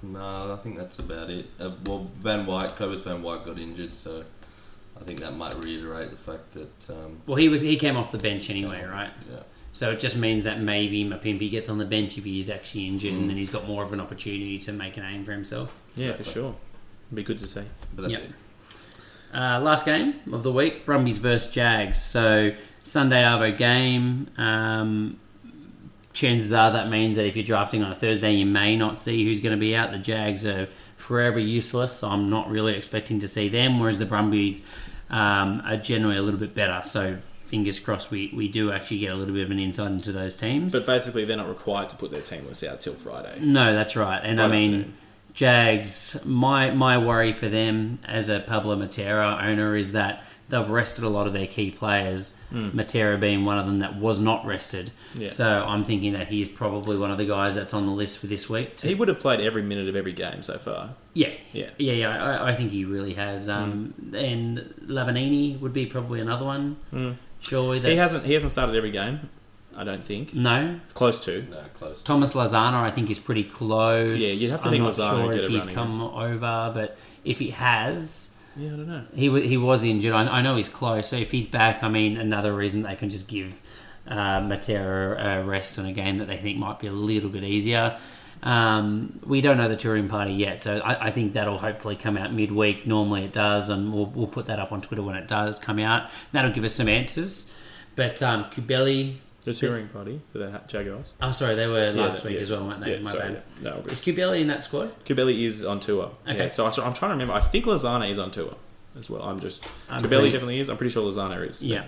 no, I think that's about it. Uh, well, Van White, Cobus Van White got injured, so I think that might reiterate the fact that um, Well, he was he came off the bench anyway, right? yeah. So it just means that maybe Mapimpi gets on the bench if he is actually injured, Mm. and then he's got more of an opportunity to make a name for himself. yeah, for sure. It'd be good to see. But that's Yep. it. Uh, last game of the week, Brumbies versus Jags. So Sunday Arvo game. Um, chances are that means that if you're drafting on a Thursday, you may not see who's going to be out. The Jags are forever useless, so I'm not really expecting to see them. Whereas the Brumbies um, are generally a little bit better. So fingers crossed, we, we do actually get a little bit of an insight into those teams. But basically, they're not required to put their team list out till Friday. No, that's right. And I mean, afternoon. Jags, my my worry for them as a Pablo Matera owner is that they've rested a lot of their key players. Matera being one of them that was not rested. Hmm. Yeah. So I'm thinking that he's probably one of the guys that's on the list for this week. He would have played every minute of every game so far. Yeah, Yeah. yeah, yeah. I, I think he really has. Um, And Lavanini would be probably another one. Surely that's, Hmm. He hasn't. He hasn't started every game. I don't think. No, Close to. No, close. Thomas Lezana, I think, is pretty close. Yeah, you'd have to I'm think not Lozano sure get if he's running. come over, but if he has, Yeah, I don't know. he wa- he was injured. I, I know he's close. So if he's back, I mean, another reason they can just give uh, Matera a rest on a game that they think might be a little bit easier. Um, we don't know the touring party yet, so I, I think that'll hopefully come out midweek. Normally it does, and we'll, we'll put that up on Twitter when it does come out. That'll give us some answers. But um, Cubelli, The touring party for the Jaguars. oh sorry, they were Yeah, last week yeah. as well, weren't they? Yeah, My sorry. bad. yeah. No, all good. Is Cubelli in that squad? Cubelli is on tour. Okay. Yeah, so I, I'm trying to remember. I think Lezana is on tour as well. I'm just. I'm Cubelli pretty- definitely is. I'm pretty sure Lezana is. Yeah.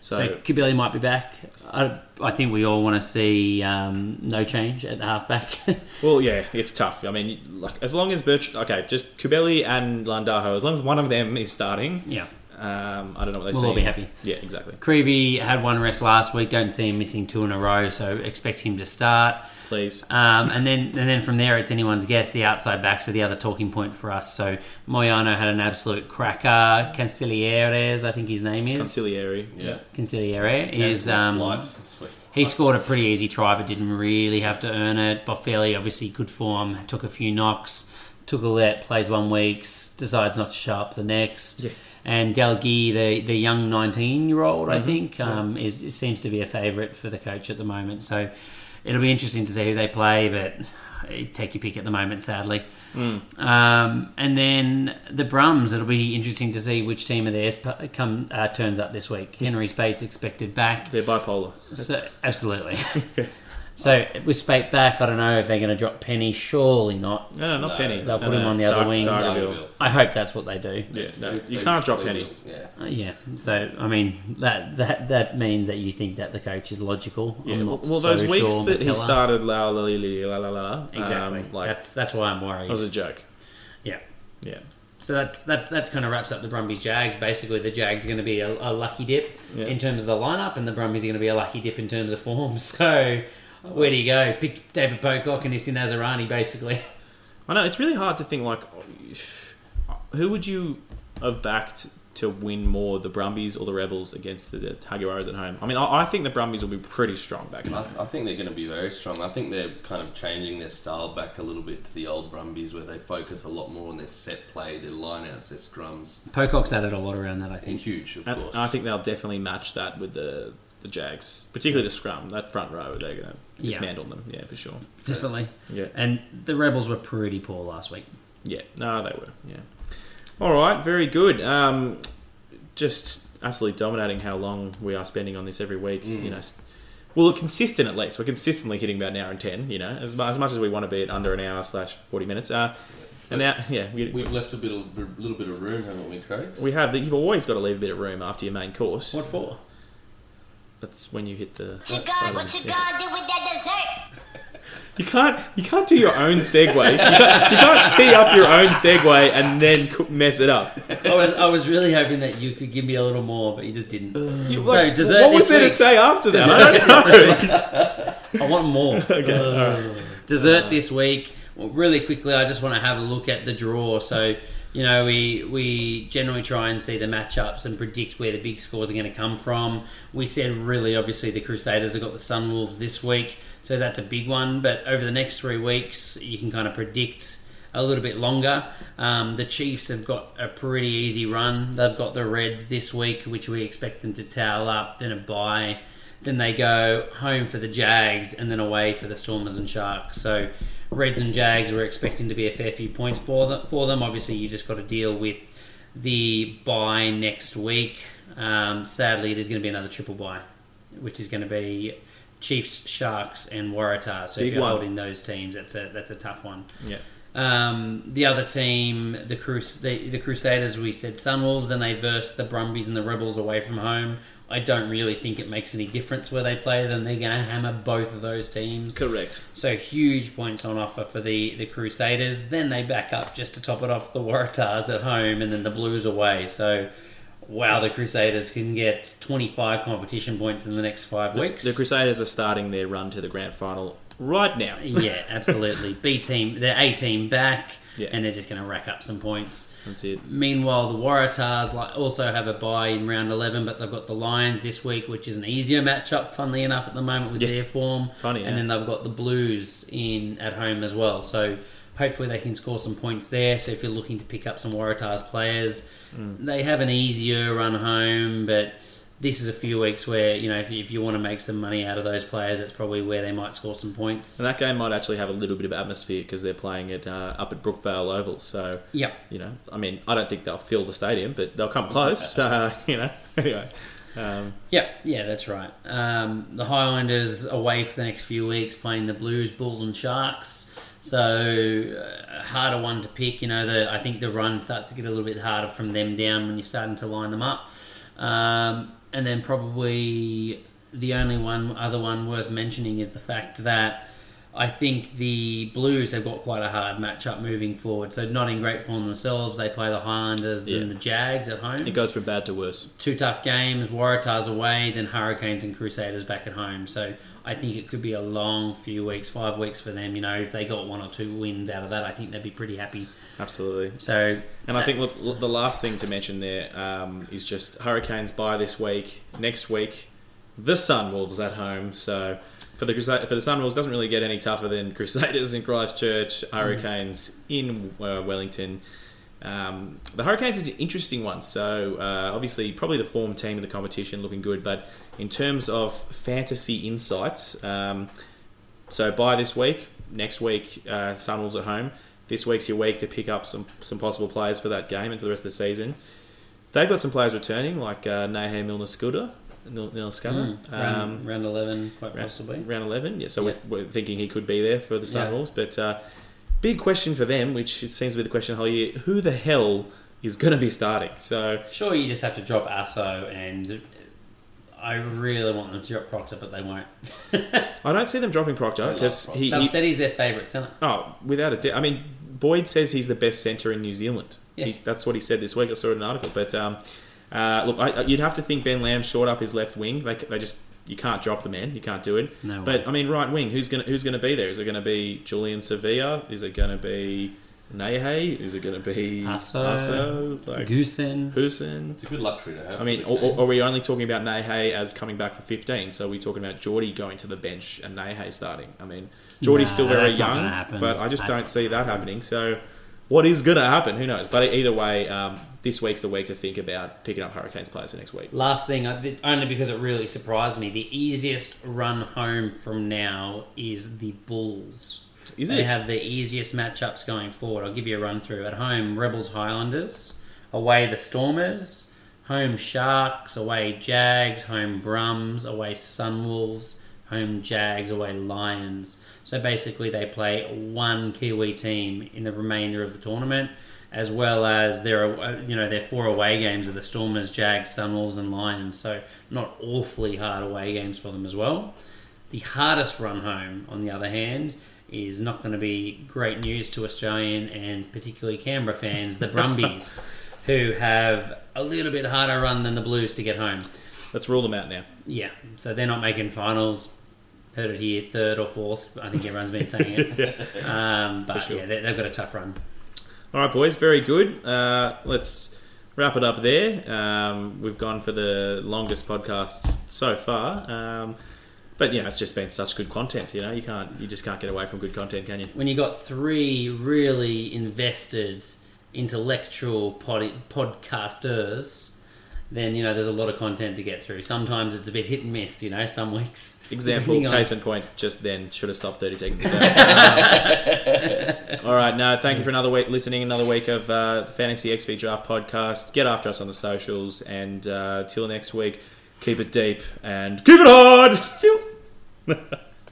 So, So, Cubelli might be back. I, I think we all want to see um, no change at halfback. [LAUGHS] well, yeah, it's tough. I mean, like as long as Birch, okay, just Cubelli and Landajo, as long as one of them is starting, yeah. Um, I don't know what they We'll see. all be happy. Yeah, exactly. Creevy had one rest last week. Don't see him missing two in a row, so expect him to start. Please. Um, and then and then from there, it's anyone's guess. The outside backs are the other talking point for us. So Moyano had an absolute cracker. Cancilieres, I think his name is. Conciliary. Yeah. Cancelliere is um, flights this week. He scored a pretty easy try, but didn't really have to earn it. Boffelli, obviously, good form, took a few knocks, took a let, plays one week, decides not to show up the next. Yeah. And Delguy, the, the young 19 year old, I think, um, is seems to be a favourite for the coach at the moment. So it'll be interesting to see who they play, but take your pick at the moment, sadly. Hmm. Um, and then the Brums. It'll be interesting to see which team of theirs come uh, turns up this week. Henry Speight's expected back. They're bipolar. So, absolutely. [LAUGHS] so with Speight back, I don't know if they're going to drop Peni. Surely not. No, no, not No, Peni. they'll No, put him no, on the other Dar- wing. Dargaville. Dargaville. I hope that's what they do. Yeah, no, you can't drop Peni. Yeah. Uh, yeah. So I mean that that that means that you think that the coach is logical. Yeah, I'm well, not well, so those weeks sure that he McKellar- started la la la la la la la, Exactly. um, like that's that's why I'm worried. that was a joke. yeah. Yeah, So that's that that kind of wraps up the Brumbies Jags. Basically, the Jags are going to be a, a lucky dip Yeah. in terms of the lineup, and the Brumbies are going to be a lucky dip in terms of form. [LAUGHS] So where do you go? Pick David Pocock and Isi Naisarani, basically. I know it's really hard to think like who would you have backed to win more, the Brumbies or the Rebels against the, the Jaguars at home? I mean, I, I think the Brumbies will be pretty strong back in I, I think they're going to be very strong. I think they're kind of changing their style back a little bit to the old Brumbies, where they focus a lot more on their set play, their lineouts, their scrums. Pocock's added a lot around that, I And think. huge, of And course. I think they'll definitely match that with the the Jags, particularly the scrum, that front row. They're going to Yeah. dismantle them. Yeah, for sure. Definitely. Yeah. And the Rebels were pretty poor last week. Yeah, no, they were. Yeah. All right, very good. Um, just absolutely dominating how long we are spending on this every week. You know, s- well, consistent at least. We're consistently hitting about an hour and ten. You know, as, as much as we want to be at under an hour slash forty minutes. Uh, and now, yeah, we, we, We've left a bit of, a little bit of room, haven't we, Craig? we have. You've always got to leave a bit of room after your main course. What for? That's when you hit the. What you gonna, what you gonna do with that dessert? You can't. You can't do your own segue. You can't, you can't tee up your own segue and then mess it up. I was I was really hoping that you could give me a little more, but you just didn't. You- So, like, dessert what was this there to say after that? I don't know. I want more. [LAUGHS] okay, all right. Uh, dessert this week. Well, really quickly, I just want to have a look at the draw. So, you know, we we generally try and see the matchups and predict where the big scores are going to come from. We said really, obviously, the Crusaders have got the Sunwolves this week, so that's a big one. But over the next three weeks, you can kind of predict a little bit longer. Um, the Chiefs have got a pretty easy run. They've got the Reds this week, which we expect them to towel up, then a bye. Then they go home for the Jags and then away for the Stormers and Sharks. So Reds and Jags we're expecting to be a fair few points for them. For them. Obviously, you just got to deal with the bye next week. Um, sadly, it is going to be another triple bye, which is going to be Chiefs, Sharks, and Waratahs. So Big if you're one. holding those teams, that's a that's a tough one. Yeah. Um, the other team, the, Crus- the the Crusaders, we said Sunwolves, then they versed the Brumbies and the Rebels away from home. I don't really think it makes any difference where they play them. They're going to hammer both of those teams. Correct. So huge points on offer for the, the Crusaders. Then they back up just to top it off the Waratahs at home and then the Blues away. So, wow, the Crusaders can get 25 competition points in the next five weeks. The Crusaders are starting their run to the grand final right now. [LAUGHS] yeah, absolutely. B team, they're A team back, Yeah. and they're just going to rack up some points. That's it. Meanwhile, the Waratahs like, also have a bye in round 11, but they've got the Lions this week, which is an easier matchup, funnily enough, at the moment with Yeah. their form. Funny, And yeah. then they've got the Blues in at home as well. So hopefully they can score some points there. So if you're looking to pick up some Waratahs players, Mm. they have an easier run home, but this is a few weeks where, you know, if you, if you want to make some money out of those players, that's probably where they might score some points. And that game might actually have a little bit of atmosphere because they're playing it uh, up at Brookvale Oval. So, yeah, you know, I mean, I don't think they'll fill the stadium, but they'll come close. [LAUGHS] Uh, you know, [LAUGHS] anyway. Um, Yeah, yeah, that's right. Um, the Highlanders away for the next few weeks, playing the Blues, Bulls, and Sharks. So uh, harder one to pick. You know, the I think the run starts to get a little bit harder from them down when you're starting to line them up. Um, and then probably the only one other one worth mentioning is the fact that I think the Blues have got quite a hard matchup moving forward. So not in great form themselves. They play the Highlanders, Yeah. then the Jags at home it goes from bad to worse. two tough games, Waratahs away, then Hurricanes and Crusaders back at home. So I think it could be a long few weeks, five weeks for them. You know, if they got one or two wins out of that, I think they'd be pretty happy. Absolutely. So, And I think look, the last thing to mention there um, is just Hurricanes by this week. Next week, the Sunwolves at home. So for the for the Sunwolves, doesn't really get any tougher than [LAUGHS] Crusaders in Christchurch, Hurricanes in uh, Wellington. Um, the Hurricanes is an interesting one. So uh, obviously, probably the form team in the competition, looking good. But in terms of fantasy insights, um, so by this week, next week, uh, Sunwolves at home. This week's your week to pick up some some possible players for that game and for the rest of the season. They've got some players returning, like uh, Nehe Milner-Skudder. Mm, round, round 11, quite round- possibly. Round 11, yeah. So Yeah. We're, we're thinking he could be there for the Yeah. Sunwolves. But uh, big question for them, which it seems to be the question of the whole year who the hell is going to be starting? So, Sure, you just have to drop Aso, and I really want them to drop Proctor, but they won't. [LAUGHS] I don't see them dropping Proctor because he, They've he. said he's their favourite centre. Oh, without a doubt. I mean, Boyd says he's the best centre in New Zealand. Yeah. He's, that's what he said this week. I saw it in an article. But um, uh, look, I, I- you'd have to think Ben Lam short up his left wing. They, they just you can't drop the man. You can't do it. No but way. I mean, right wing. Who's gonna who's gonna be there? Is it going to be Julian Sevilla? Is it going to be Nehe? Is it going to be Aso, Aso? Like Goosen. Hussein? It's a good luxury to have. I mean, or, or are we only talking about Nehe as coming back for 15? So are we talking about Jordie going to the bench and Nehe starting? I mean, Jordie's Nah, still very young, but I just That's don't see that happening. So what is going to happen? Who knows? But either way, um, this week's the week to think about picking up Hurricanes players for next week. Last thing, I did- only because it really surprised me, the easiest run home from now is the Bulls. Is it? they it? have the easiest matchups going forward. I'll give you a run through. At home, Rebels Highlanders. Away, the Stormers. Home, Sharks. Away, Jags. Home, Brums. Away, Sunwolves. Home, Jags. Away, Lions. So basically, they play one Kiwi team in the remainder of the tournament, as well as their uh, you know their four away games are the Stormers, Jags, Sunwolves, and Lions. So not awfully hard away games for them as well. The hardest run home, on the other hand, is not going to be great news to Australian and particularly Canberra fans, the Brumbies, [LAUGHS] who have a little bit harder run than the Blues to get home. Let's rule them out now. Yeah, so they're not making finals. Heard it here, third or fourth. I think everyone's been saying it. [LAUGHS] um, but sure. yeah, they, they've got a tough run. All right, boys, very good. Uh, let's wrap it up there. Um, we've gone for the longest podcast so far. Um, but yeah, it's just been such good content. You know, you can't, you just can't get away from good content, can you? When you got three really invested, intellectual pod- podcasters, then you know there's a lot of content to get through. Sometimes it's a bit hit and miss. You know, some weeks. [LAUGHS] Example, depending on- case in point, just then should have stopped 30 seconds ago. [LAUGHS] All right, no, thank you for another week listening, another week of uh, the Fantasy XV Draft podcast. Get after us on the socials, and uh, till next week, keep it deep and keep it hard. See you. [LAUGHS]